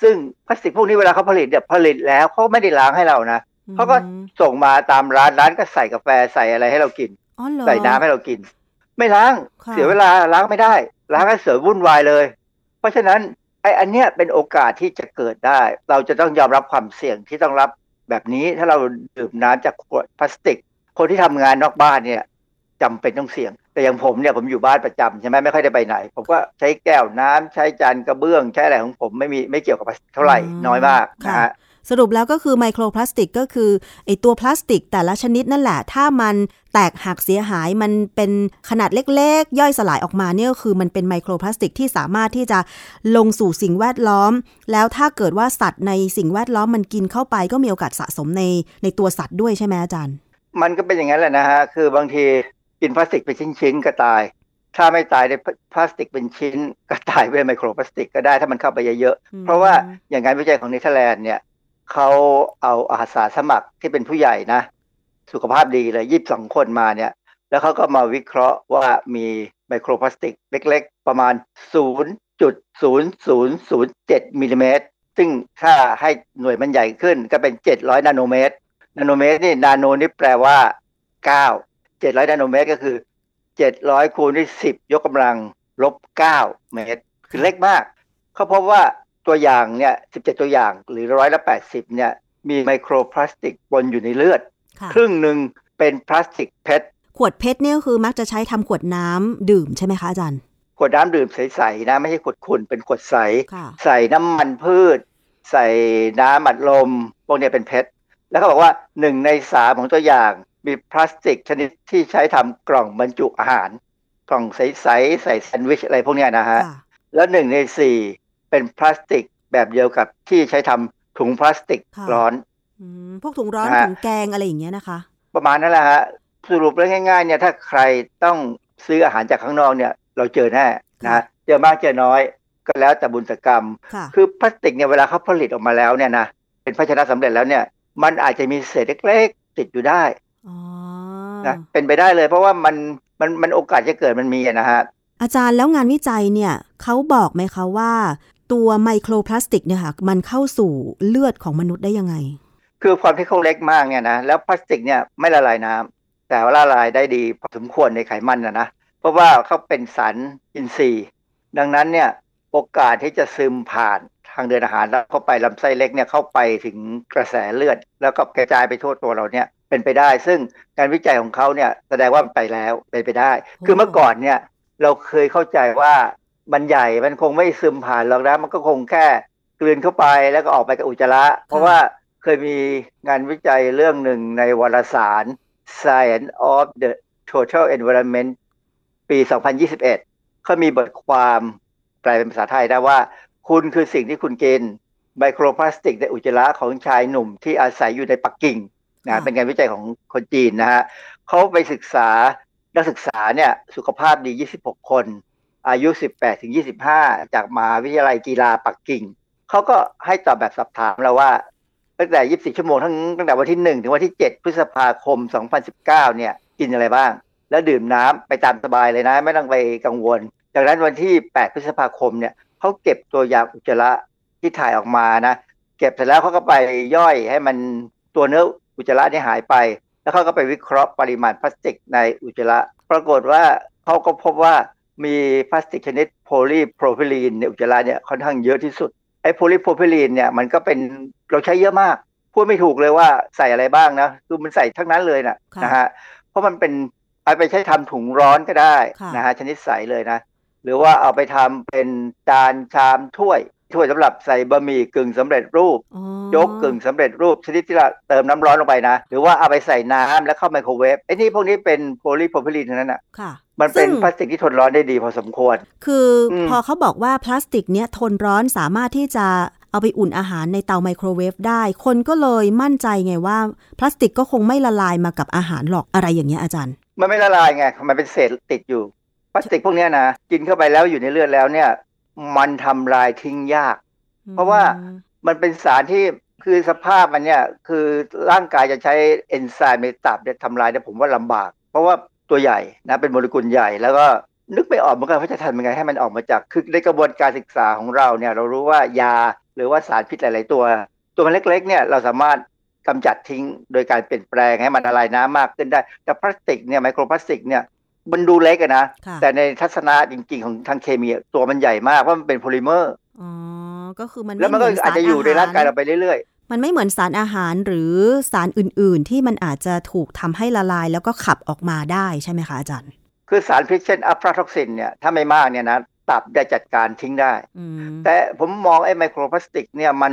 ซึ่งพลาสติกพวกนี้เวลาเขาผลิตเนี่ยผลิตแล้วเขาไม่ได้ล้างให้เรานะเขาก็ส่งมาตามร้านร้านก็ใส่กาแฟใส่อะไรให้เรากินใส่น้ำให้เรากิน ไม่ล้างเสียเวลาล้างไม่ได้ ล้างก็เสียวุ่นวายเลย เพราะฉะนั้นไอ้อันเนี้ยเป็นโอกาสที่จะเกิดได้ เราจะต้องยอมรับความเสี่ยงที่ต้องรับแบบนี้ถ้าเราดื่มน้ำจากขวดพลาสติก คนที่ทำงานนอกบ้านเนี่ย จำเป็นต้องเสี่ยง แต่อย่างผมเนี่ยผมอยู่บ้านประจำใช่ไหมไม่ค่อยได้ไปไหน ผมก็ใช้แก้วน้ำใช้จานกระเบื้อง ใช้อะไรของผมไม่มีไม่เกี่ยวกับเท่าไหร่น้อยมากนะฮะสรุปแล้วก็คือไมโครพลาสติกก็คือไอตัวพลาสติกแต่ละชนิดนั่นแหละ ถ้ามันแตกหักเสียหายมันเป็นขนาดเล็กๆ ย่อยสลายออกมาเนี่ยก็คือมันเป็นไมโครพลาสติกที่สามารถที่จะลงสู่สิ่งแวดล้อม แล้วถ้าเกิดว่าสัตว์ในสิ่งแวดล้อมมันกินเข้าไปก็มีโอกาสสะสมในในตัวสัตว์ด้วยใช่ไหมอาจารย์ มันก็เป็นอย่างนั้นแหละนะฮะคือบางที กินพลาสติกเป็นชิ้นๆก็ตาย ถ้าไม่ตายในพลาสติกเป็นชิ้น ก็ตายด้วยไมโครพลาสติกก็ได้ถ้ามันเข้าไปเยอะอืมๆเพราะว่าอย่างงานวิจัยของเนเธอร์แลนด์เนี่ยเขาเอาอาสาสมัครที่เป็นผู้ใหญ่นะ สุขภาพดีเลยยี่สิบสองคนมาเนี่ย แล้วเขาก็มาวิเคราะห์ว่ามีไมโครพลาสติกเล็กๆ ประมาณ 0.0007มิลลิเมตรซึ่งถ้าให้หน่วยมันใหญ่ขึ้นก็เป็น 700 นาโนเมตร นาโนเมตรนี่นาโนนี่แปลว่า 9 700นาโนเมตรก็คือ700คูณด้วย10ยกกำลังลบ9เมตร คือเล็กมาก เขาพบว่าตัวอย่างเนี่ย17ตัวอย่างหรือร้อยละ80เนี่ยมีไมโครพลาสติกปนอยู่ในเลือดค่ะครึ่งหนึ่งเป็นพลาสติกเพชรขวดเพชรเนี่ยก็คือมักจะใช้ทำขวดน้ำดื่มใช่ไหมคะอาจารย์ ขวดน้ำดื่มใสๆนะไม่ใช่ขวดขุ่นเป็นขวดใสค่ะใส่น้ำมันพืช ใส่น้ำอัดลมพวกเนี้ยเป็นเพชรแล้วเขาบอกว่าหนึ่งในสามของตัวอย่าง มีพลาสติกชนิดที่ใช้ทำกล่องบรรจุอาหาร กล่องใสๆใส่แซนด์วิชอะไรพวกเนี้ยนะฮะค่ะแล้วหนึ่งในสี่เป็นพลาสติกแบบเดียวกับที่ใช้ทำถุงพลาสติกค่ะร้อนอืมพวกถุงร้อนนะฮะถุงแกงอะไรอย่างเงี้ยนะคะ ประมาณนั่นแหละฮะสรุปแล้วง่ายๆเนี่ยถ้าใครต้องซื้ออาหารจากข้างนอกเนี่ย เราเจอแน่นะเจอมากเจอน้อยก็แล้วแต่บุญกรรมค่ะคือพลาสติกเนี่ยเวลาเขาผลิตออกมาแล้วเนี่ยนะเป็นภาชนะสำเร็จแล้วเนี่ย มันอาจจะมีเศษเล็กๆติดอยู่ได้อ๋อ นะเป็นไปได้เลย เพราะว่ามันมันมันโอกาสจะเกิดมันมีอะนะฮะอาจารย์แล้วงานวิจัยเนี่ยเขาบอกไหมคะว่า ตัวไมโครพลาสติกเนี่ยค่ะมันเข้าสู่เลือดของมนุษย์ได้ยังไง คือความที่เขาเล็กมากเนี่ยนะแล้วพลาสติกเนี่ยไม่ละลายน้ำแต่ว่าละลายได้ดีพอสมควรในไขมันนะนะเพราะว่าเขาเป็นสารอินทรีย์ ดังนั้นเนี่ยโอกาสที่จะซึมผ่านทางเดินอาหารแล้วเข้าไปลำไส้เล็กเนี่ยเข้าไปถึงกระแสเลือด แล้วก็กระจายไปทั่วตัวเราเนี่ย เป็นไปได้ ซึ่งการวิจัยของเขาเนี่ยแสดงว่ามันไปแล้วเป็นไปได้ คือเมื่อก่อนเนี่ยเราเคยเข้าใจว่ามันใหญ่มันคงไม่ซึมผ่านหรอกนะมันก็คงแค่กลืนเข้าไปแล้วก็ออกไปกับอุจจาระ เพราะว่าเคยมีงานวิจัยเรื่องหนึ่งในวารสาร Science of the Total Environment ปี 2021 เขามีบทความแปลเป็นภาษาไทยได้ว่า คุณคือสิ่งที่คุณกินไมโครพลาสติกในอุจจาระของชายหนุ่มที่อาศัยอยู่ในปักกิ่ง นะค่ะเป็นงานวิจัยของคนจีนนะฮะเขาไปศึกษานักศึกษาเนี่ยสุขภาพดี 26 คน อายุ 18 ถึง 25 จากมหาวิทยาลัยกีฬาปักกิ่ง เขาก็ให้ตอบแบบสอบถามเราว่า ตั้งแต่ 24 ชั่วโมงทั้งตั้งแต่วันที่ 1 ถึงวันที่ 7 พฤษภาคม 2019 เนี่ยกินอะไรบ้าง แล้วดื่มน้ำไปตามสบายเลยนะ ไม่ต้องไปกังวล จากนั้นวันที่ 8 พฤษภาคมเนี่ยเขาเก็บตัวอย่างอุจจาระที่ถ่ายออกมานะ เก็บเสร็จแล้วเขาก็ไปย่อยให้มันตัวเนื้อ อุจจาระเนี่ยหายไป แล้วเขาก็ไปวิเคราะห์ปริมาณพลาสติกในอุจจาระ ปรากฏว่าเขาก็พบว่ามีพลาสติกชนิดโพลีโพรพิลีนในอุจจาระเนี่ยค่อนข้างเยอะที่สุดไอ้โพลีโพรพิลีนเนี่ยมันก็เป็นเราใช้เยอะมาก พูดไม่ถูกเลยว่าใส่อะไรบ้างนะคือมันใส่ทั้งนั้นเลยนะค่ะนะฮะเพราะมันเป็นเอาไปใช้ทำถุงร้อนก็ได้ค่ะนะฮะชนิดใสเลยนะ หรือว่าเอาไปทำเป็นจานชามถ้วย ถ้วยสำหรับใส่บะหมี่กึ่งสำเร็จรูปอ๋อโจ๊กกึ่งสำเร็จรูปชนิดที่เราเติมน้ำร้อนลงไปนะ หรือว่าเอาไปใส่น้ำแล้วเข้าไมโครเวฟไอ้นี่พวกนี้เป็นโพลีโพรพิลีนทั้งนั้นอะค่ะมันเป็นซึ่งพลาสติกที่ทนร้อนได้ดีพอสมควร คืออมพอเขาบอกว่าพลาสติกเนี้ยทนร้อนสามารถที่จะเอาไปอุ่นอาหารในเตาไมโครเวฟได้ คนก็เลยมั่นใจไงว่า พลาสติกก็คงไม่ละลายมากับอาหารหรอกอะไรอย่างเงี้ยอาจารย์ มันไม่ละลายไงมันเป็นเศษติดอยู่พลาสติกพวกเนี้ยนะกินเข้าไปแล้วอยู่ในเลือดแล้วเนี่ย มันทำลายทิ้งยาก เพราะว่ามันเป็นสารที่คือสภาพมันเนี่ย คือร่างกายจะใช้เอนไซม์ในตับเนี่ยทำลายเนี่ยผมว่าลำบาก เพราะว่าตัวใหญ่นะเป็นโมเลกุลใหญ่แล้วก็นึกไม่ออกเหมือนกันว่าจะทำยังไงให้มันออกมาจากคือในกระบวนการศึกษาของเราเนี่ย เรารู้ว่ายาหรือว่าสารพิษหลาย ๆ ตัว ตัวมันเล็ก ๆ เนี่ยเราสามารถกำจัดทิ้งโดยการเปลี่ยนแปลงให้มันละลายน้ำมากขึ้นได้ แต่พลาสติกเนี่ยไมโครพลาสติกเนี่ย มันดูเล็กอะนะค่ะแต่ในทัศนะจริง ๆ ของทางเคมีอะตัวมันใหญ่มากเพราะมันเป็นโพลิเมอร์อ๋อก็คือมันแล้วมันก็ไเหอาจจะอยู่ในร่างกายเราไปเรื่อยๆ มันไม่เหมือนสารอาหารหรือสารอื่น ๆ ที่มันอาจจะถูกทำให้ละลายแล้วก็ขับออกมาได้ใช่ไหมคะอาจารย์ คือสารพิษเช่นอัฟลาท็อกซินเนี่ยถ้าไม่มากเนี่ยนะตับได้จัดการทิ้งได้อืมแต่ผมมองไอ้ไมโครพลาสติกเนี่ยมัน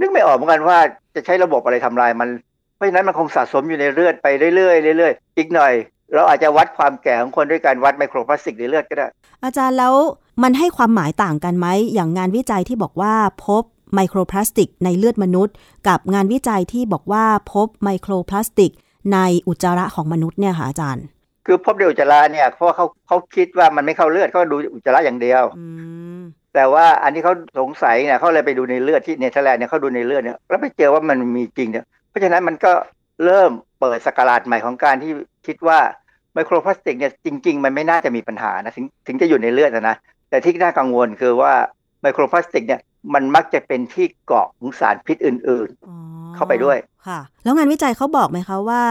นึกไม่ออกเหมือนกันว่าจะใช้ระบบอะไรทำลายมัน เพราะฉะนั้นมันคงสะสมอยู่ในเลือดไปเรื่อยๆเรื่อยๆอีกหน่อย เราอาจจะวัดความแก่ของคนด้วยการวัดไมโครพลาสติกในเลือดก็ได้ อาจารย์แล้วมันให้ความหมายต่างกันไหม อย่างงานวิจัยที่บอกว่าพบไมโครพลาสติกในเลือดมนุษย์ กับงานวิจัยที่บอกว่าพบไมโครพลาสติก ในอุจจาระของมนุษย์เนี่ยค่ะอาจารย์ คือพบในอุจจาระเนี่ยเพราะว่าเขาเขาคิดว่ามันไม่เข้าเลือดเขาดูอุจจาระอย่างเดียวอืมแต่ว่าอันที่เขาสงสัยเนี่ยเขาเลยไปดูในเลือดที่เนเธอร์แลนด์เนี่ยเขาดูในเลือดเนี่ยแล้วไปเจอว่ามันมีจริงเนี่ยเพราะฉะนั้นมันก็เริ่มเปิดสกราชใหม่ของการที่คิดว่า ไมโครพลาสติกเนี่ยจริง ๆ มันไม่น่าจะมีปัญหานะถึงถึงจะอยู่ในเลือดนะนะแต่ที่น่ากังวลคือว่าไมโครพลาสติกเนี่ยมันมักจะเป็นที่เกาะของสารพิษอื่นอ๋อเข้าไปด้วยค่ะ แล้วงานวิจัยเขาบอกไหมคะว่า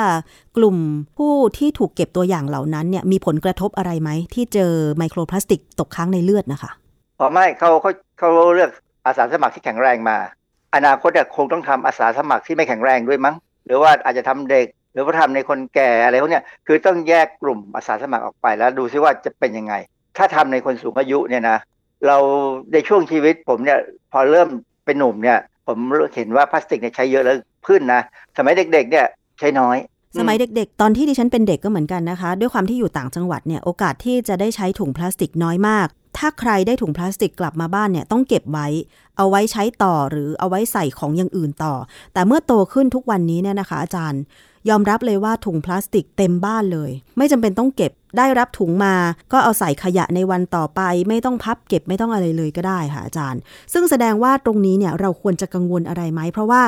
กลุ่มผู้ที่ถูกเก็บตัวอย่างเหล่านั้นเนี่ยมีผลกระทบอะไรไหม ที่เจอไมโครพลาสติกตกค้างในเลือดนะคะๆเพราะไม่เขาเขาเขาเลือกอาสาสมัครที่แข็งแรงมา อนาคตเนี่ยคงต้องทำอาสาสมัครที่ไม่แข็งแรงด้วยมั้ง หรือว่าอาจจะทำเด็ก หรือว่าทำในคนแก่อะไรพวกนี้คือต้องแยกกลุ่มอาสาสมัครออกไปแล้วดูซิว่าจะเป็นยังไง ถ้าทำในคนสูงอายุเนี่ยนะเราในช่วงชีวิตผมเนี่ยพอเริ่มเป็นหนุ่มเนี่ย ผมเห็นว่าพลาสติกเนี่ยใช้เยอะแล้วขึ้นนะสมัยเด็ก ๆ เนี่ยใช้น้อย สมัยเด็ก ๆ ตอนที่ดิฉันเป็นเด็กก็เหมือนกันนะคะ ด้วยความที่อยู่ต่างจังหวัดเนี่ยโอกาสที่จะได้ใช้ถุงพลาสติกน้อยมาก ถ้าใครได้ถุงพลาสติกกลับมาบ้านเนี่ยต้องเก็บไว้ เอาไว้ใช้ต่อหรือเอาไว้ใส่ของอย่างอื่นต่อ แต่เมื่อโตขึ้นทุกวันนี้เนี่ยนะคะ อาจารย์ ยอมรับเลยว่าถุงพลาสติกเต็มบ้านเลย ไม่จำเป็นต้องเก็บได้รับถุงมาก็เอาใส่ขยะในวันต่อไป ไม่ต้องพับเก็บไม่ต้องอะไรเลยก็ได้ค่ะอาจารย์ ซึ่งแสดงว่าตรงนี้เนี่ยเราควรจะกังวลอะไรไหม เพราะว่า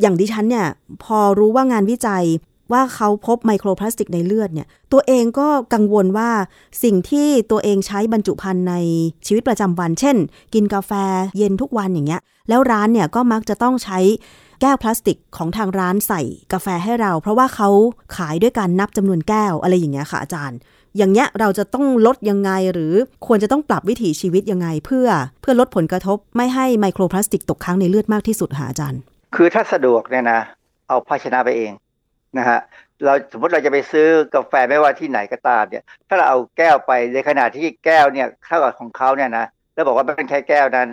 อย่างดิฉันเนี่ยพอรู้ว่างานวิจัยว่าเขาพบไมโครพลาสติกในเลือดเนี่ย ตัวเองก็กังวลว่าสิ่งที่ตัวเองใช้บรรจุภัณฑ์ในชีวิตประจำวัน เช่น กินกาแฟเย็นทุกวันอย่างเงี้ย แล้วร้านเนี่ยก็มักจะต้องใช้ แก้วพลาสติกของทางร้านใส่กาแฟให้เรา เพราะว่าเขาขายด้วยการนับจำนวนแก้วอะไรอย่างเงี้ยค่ะอาจารย์ อย่างเงี้ยเราจะต้องลดยังไงหรือควรจะต้องปรับวิถีชีวิตยังไง เพื่อเพื่อลดผลกระทบไม่ให้ไมโครพลาสติกตกค้างในเลือดมากที่สุดค่ะอาจารย์ คือถ้าสะดวกเนี่ยนะ เอาภาชนะไปเองนะฮะเราสมมติเราจะไปซื้อกาแฟไม่ว่าที่ไหนก็ตามเนี่ย ถ้าเราเอาแก้วไปในขณะที่แก้วเนี่ยเท่ากับของเขาเนี่ยนะแล้วบอกว่าเป็นแค่แก้วนั้น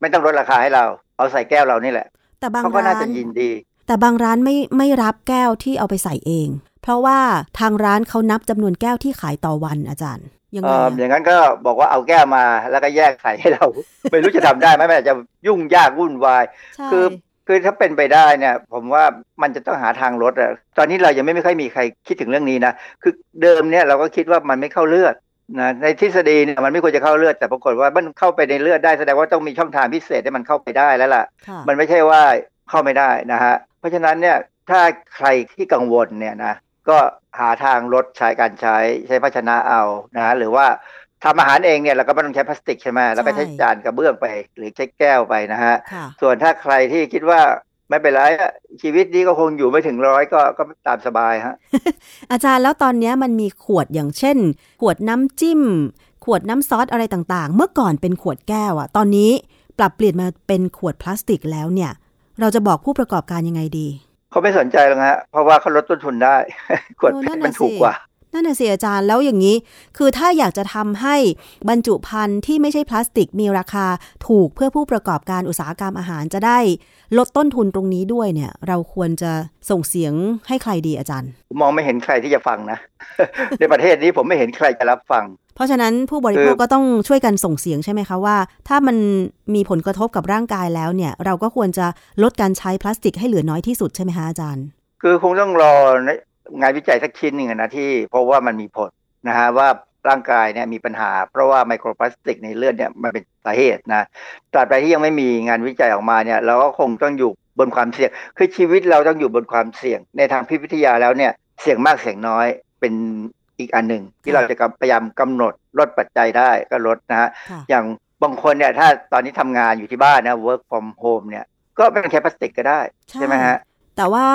ไม่ต้องลดราคาให้เรา เอาใส่แก้วเรานี่แหละ แต่บางเขาก็ร้าน่านจะยินดี แต่บางร้านไม่ไม่รับแก้วที่เอาไปใส่เอง เพราะว่าทางร้านเขานับจำนวนแก้วที่ขายต่อวันอาจารย์ยังเอไงออะอย่างนั้นก็บอกว่าเอาแก้วมาแล้วก็แยกใส่ให้เรา ไม่รู้จะทำได้ไหมมันอาจจะยุ่งยากวุ่นวายใช่คือคือถ้าเป็นไปได้เนี่ย ผมว่ามันจะต้องหาทางลดอะตอนนี้เรายังไม่ไม่ค่อยมีใครคิดถึงเรื่องนี้นะคือเดิมเนี่ยเราก็คิดว่ามันไม่เข้าเลือด นะในทฤษฎีเนี่ยมันไม่ควรจะเข้าเลือดแต่ปรากฏว่ามันเข้าไปในเลือดได้แสดงว่าต้องมีช่องทางพิเศษให้มันเข้าไปได้แล้วล่ะค่ะมันไม่ใช่ว่าเข้าไม่ได้นะฮะเพราะฉะนั้นเนี่ยถ้าใครที่กังวลเนี่ยนะก็หาทางลดใช้การใช้ใช้ภาชนะเอานะฮะหรือว่าทำอาหารเองเนี่ยเราก็ไม่ต้องใช้พลาสติกใช่ไหมแล้วก็ใช้จานกระเบื้องไป หรือใช้แก้วไปนะฮะค่ะส่วนถ้าใครที่คิดว่า ไม่เป็นไรอะชีวิตนี้ก็คงอยู่ไม่ถึงร้อยก็ก็ตามสบายฮะ อาจารย์แล้วตอนเนี้ยมันมีขวดอย่างเช่น ขวดน้ำจิ้ม ขวดน้ำซอสอะไรต่างๆ เมื่อก่อนเป็นขวดแก้วอะตอนนี้ปรับเปลี่ยนมาเป็นขวดพลาสติกแล้วเนี่ย เราจะบอกผู้ประกอบการยังไงดี เขาไม่สนใจหรอกฮะเพราะว่าเขาลดต้นทุนได้ ขวดโอ้เพนั่ชนรน่ะมันถูกสิกว่า นั่นน่ะสิอาจารย์แล้วอย่างนี้ คือถ้าอยากจะทำให้บรรจุภัณฑ์ที่ไม่ใช่พลาสติกมีราคาถูกเพื่อผู้ประกอบการอุตสาหกรรมอาหารจะได้ ลดต้นทุนตรงนี้ด้วยเนี่ย เราควรจะส่งเสียงให้ใครดีอาจารย์ผมมองไม่เห็นใครที่จะฟังนะ ในประเทศนี้ผมไม่เห็นใครจะรับฟัง เพราะฉะนั้นผู้บริโภคก็ต้องช่วยกันส่งเสียงใช่ไหมคะว่า ถ้ามันมีผลกระทบกับร่างกายแล้วเนี่ย เราก็ควรจะลดการใช้พลาสติกให้เหลือน้อยที่สุดใช่ไหมคะอาจารย์คือคงต้องรอ งานวิจัยสักชิ้นหนึ่งอะนะที่เพราะว่ามันมีผลนะฮะว่าร่างกายเนี่ยมีปัญหา เพราะว่าไมโครพลาสติกในเลือดเนี่ยมันเป็นสาเหตุนะตราบใดที่ยังไม่มีงานวิจัยออกมาเนี่ยเราก็คงต้องอยู่บนความเสี่ยง คือชีวิตเราต้องอยู่บนความเสี่ยง ในทางพิษวิทยาแล้วเนี่ยเสี่ยงมากเสี่ยงน้อยเป็นอีกอันหนึ่งที่เราจะพยายามกำหนดลดปัจจัยได้ก็ลดนะฮะค่ะอย่างบางคนเนี่ยถ้าตอนนี้ทำงานอยู่ที่บ้านนะ work from home เนี่ยก็ไม่ต้องใช้พลาสติกก็ได้ใช่ใช่ไหมฮะ แต่ว่า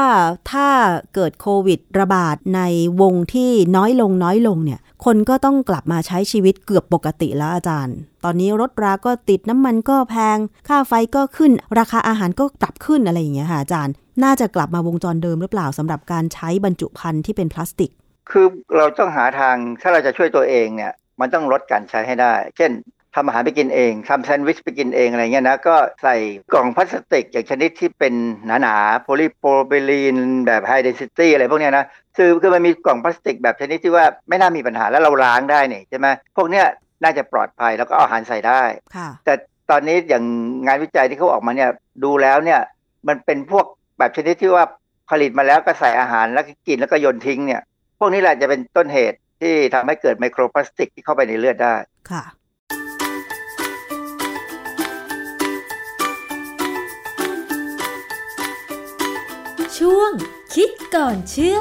ถ้าเกิดโควิดระบาดในวงที่น้อยลงน้อยลงเนี่ย คนก็ต้องกลับมาใช้ชีวิตเกือบปกติแล้วอาจารย์ ตอนนี้รถราก็ติดน้ำมันก็แพง ค่าไฟก็ขึ้น ราคาอาหารก็ปรับขึ้นอะไรอย่างเงี้ยค่ะอาจารย์ น่าจะกลับมาวงจรเดิมหรือเปล่าสำหรับการใช้บรรจุภัณฑ์ที่เป็นพลาสติก คือเราต้องหาทางถ้าเราจะช่วยตัวเองเนี่ยมันต้องลดการใช้ให้ได้ เช่น ทำอาหารไปกินเองทำแซนด์วิชไปกินเองอะไรเงี้ยนะ ก็ใส่กล่องพลาสติกอย่างชนิดที่เป็นหนาๆโพลีโพรเบลีนแบบ high density อะไรพวกเนี้ยนะคือคือมันมีกล่องพลาสติกแบบชนิดที่ว่าไม่น่ามีปัญหาแล้วเราล้างได้นี่ใช่ไหมพวกเนี้ยน่าจะปลอดภัยแล้วก็เอาอาหารใส่ได้ค่ะแต่ตอนนี้อย่างงานวิจัยที่เขาออกมาเนี่ยดูแล้วเนี่ยมันเป็นพวกแบบชนิดที่ว่าผลิตมาแล้วก็ใส่อาหารแล้วก็กินแล้วก็โยนทิ้งเนี่ย พวกนี้แหละจะเป็นต้นเหตุที่ทำให้เกิดไมโครพลาสติกที่เข้าไปในเลือดได้ค่ะ ช่วง คิดก่อนเชื่อ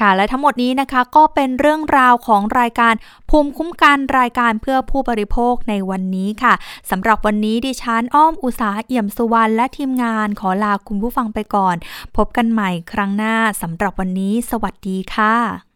ค่ะและทั้งหมดนี้นะคะก็เป็นเรื่องราวของรายการภูมิคุ้มกันรายการเพื่อผู้บริโภคในวันนี้ค่ะสำหรับวันนี้ดิฉันอ้อมอุสาเอี่ยมสุวรรณและทีมงานขอลาคุณผู้ฟังไปก่อน พบกันใหม่ครั้งหน้าสำหรับวันนี้ สวัสดีค่ะ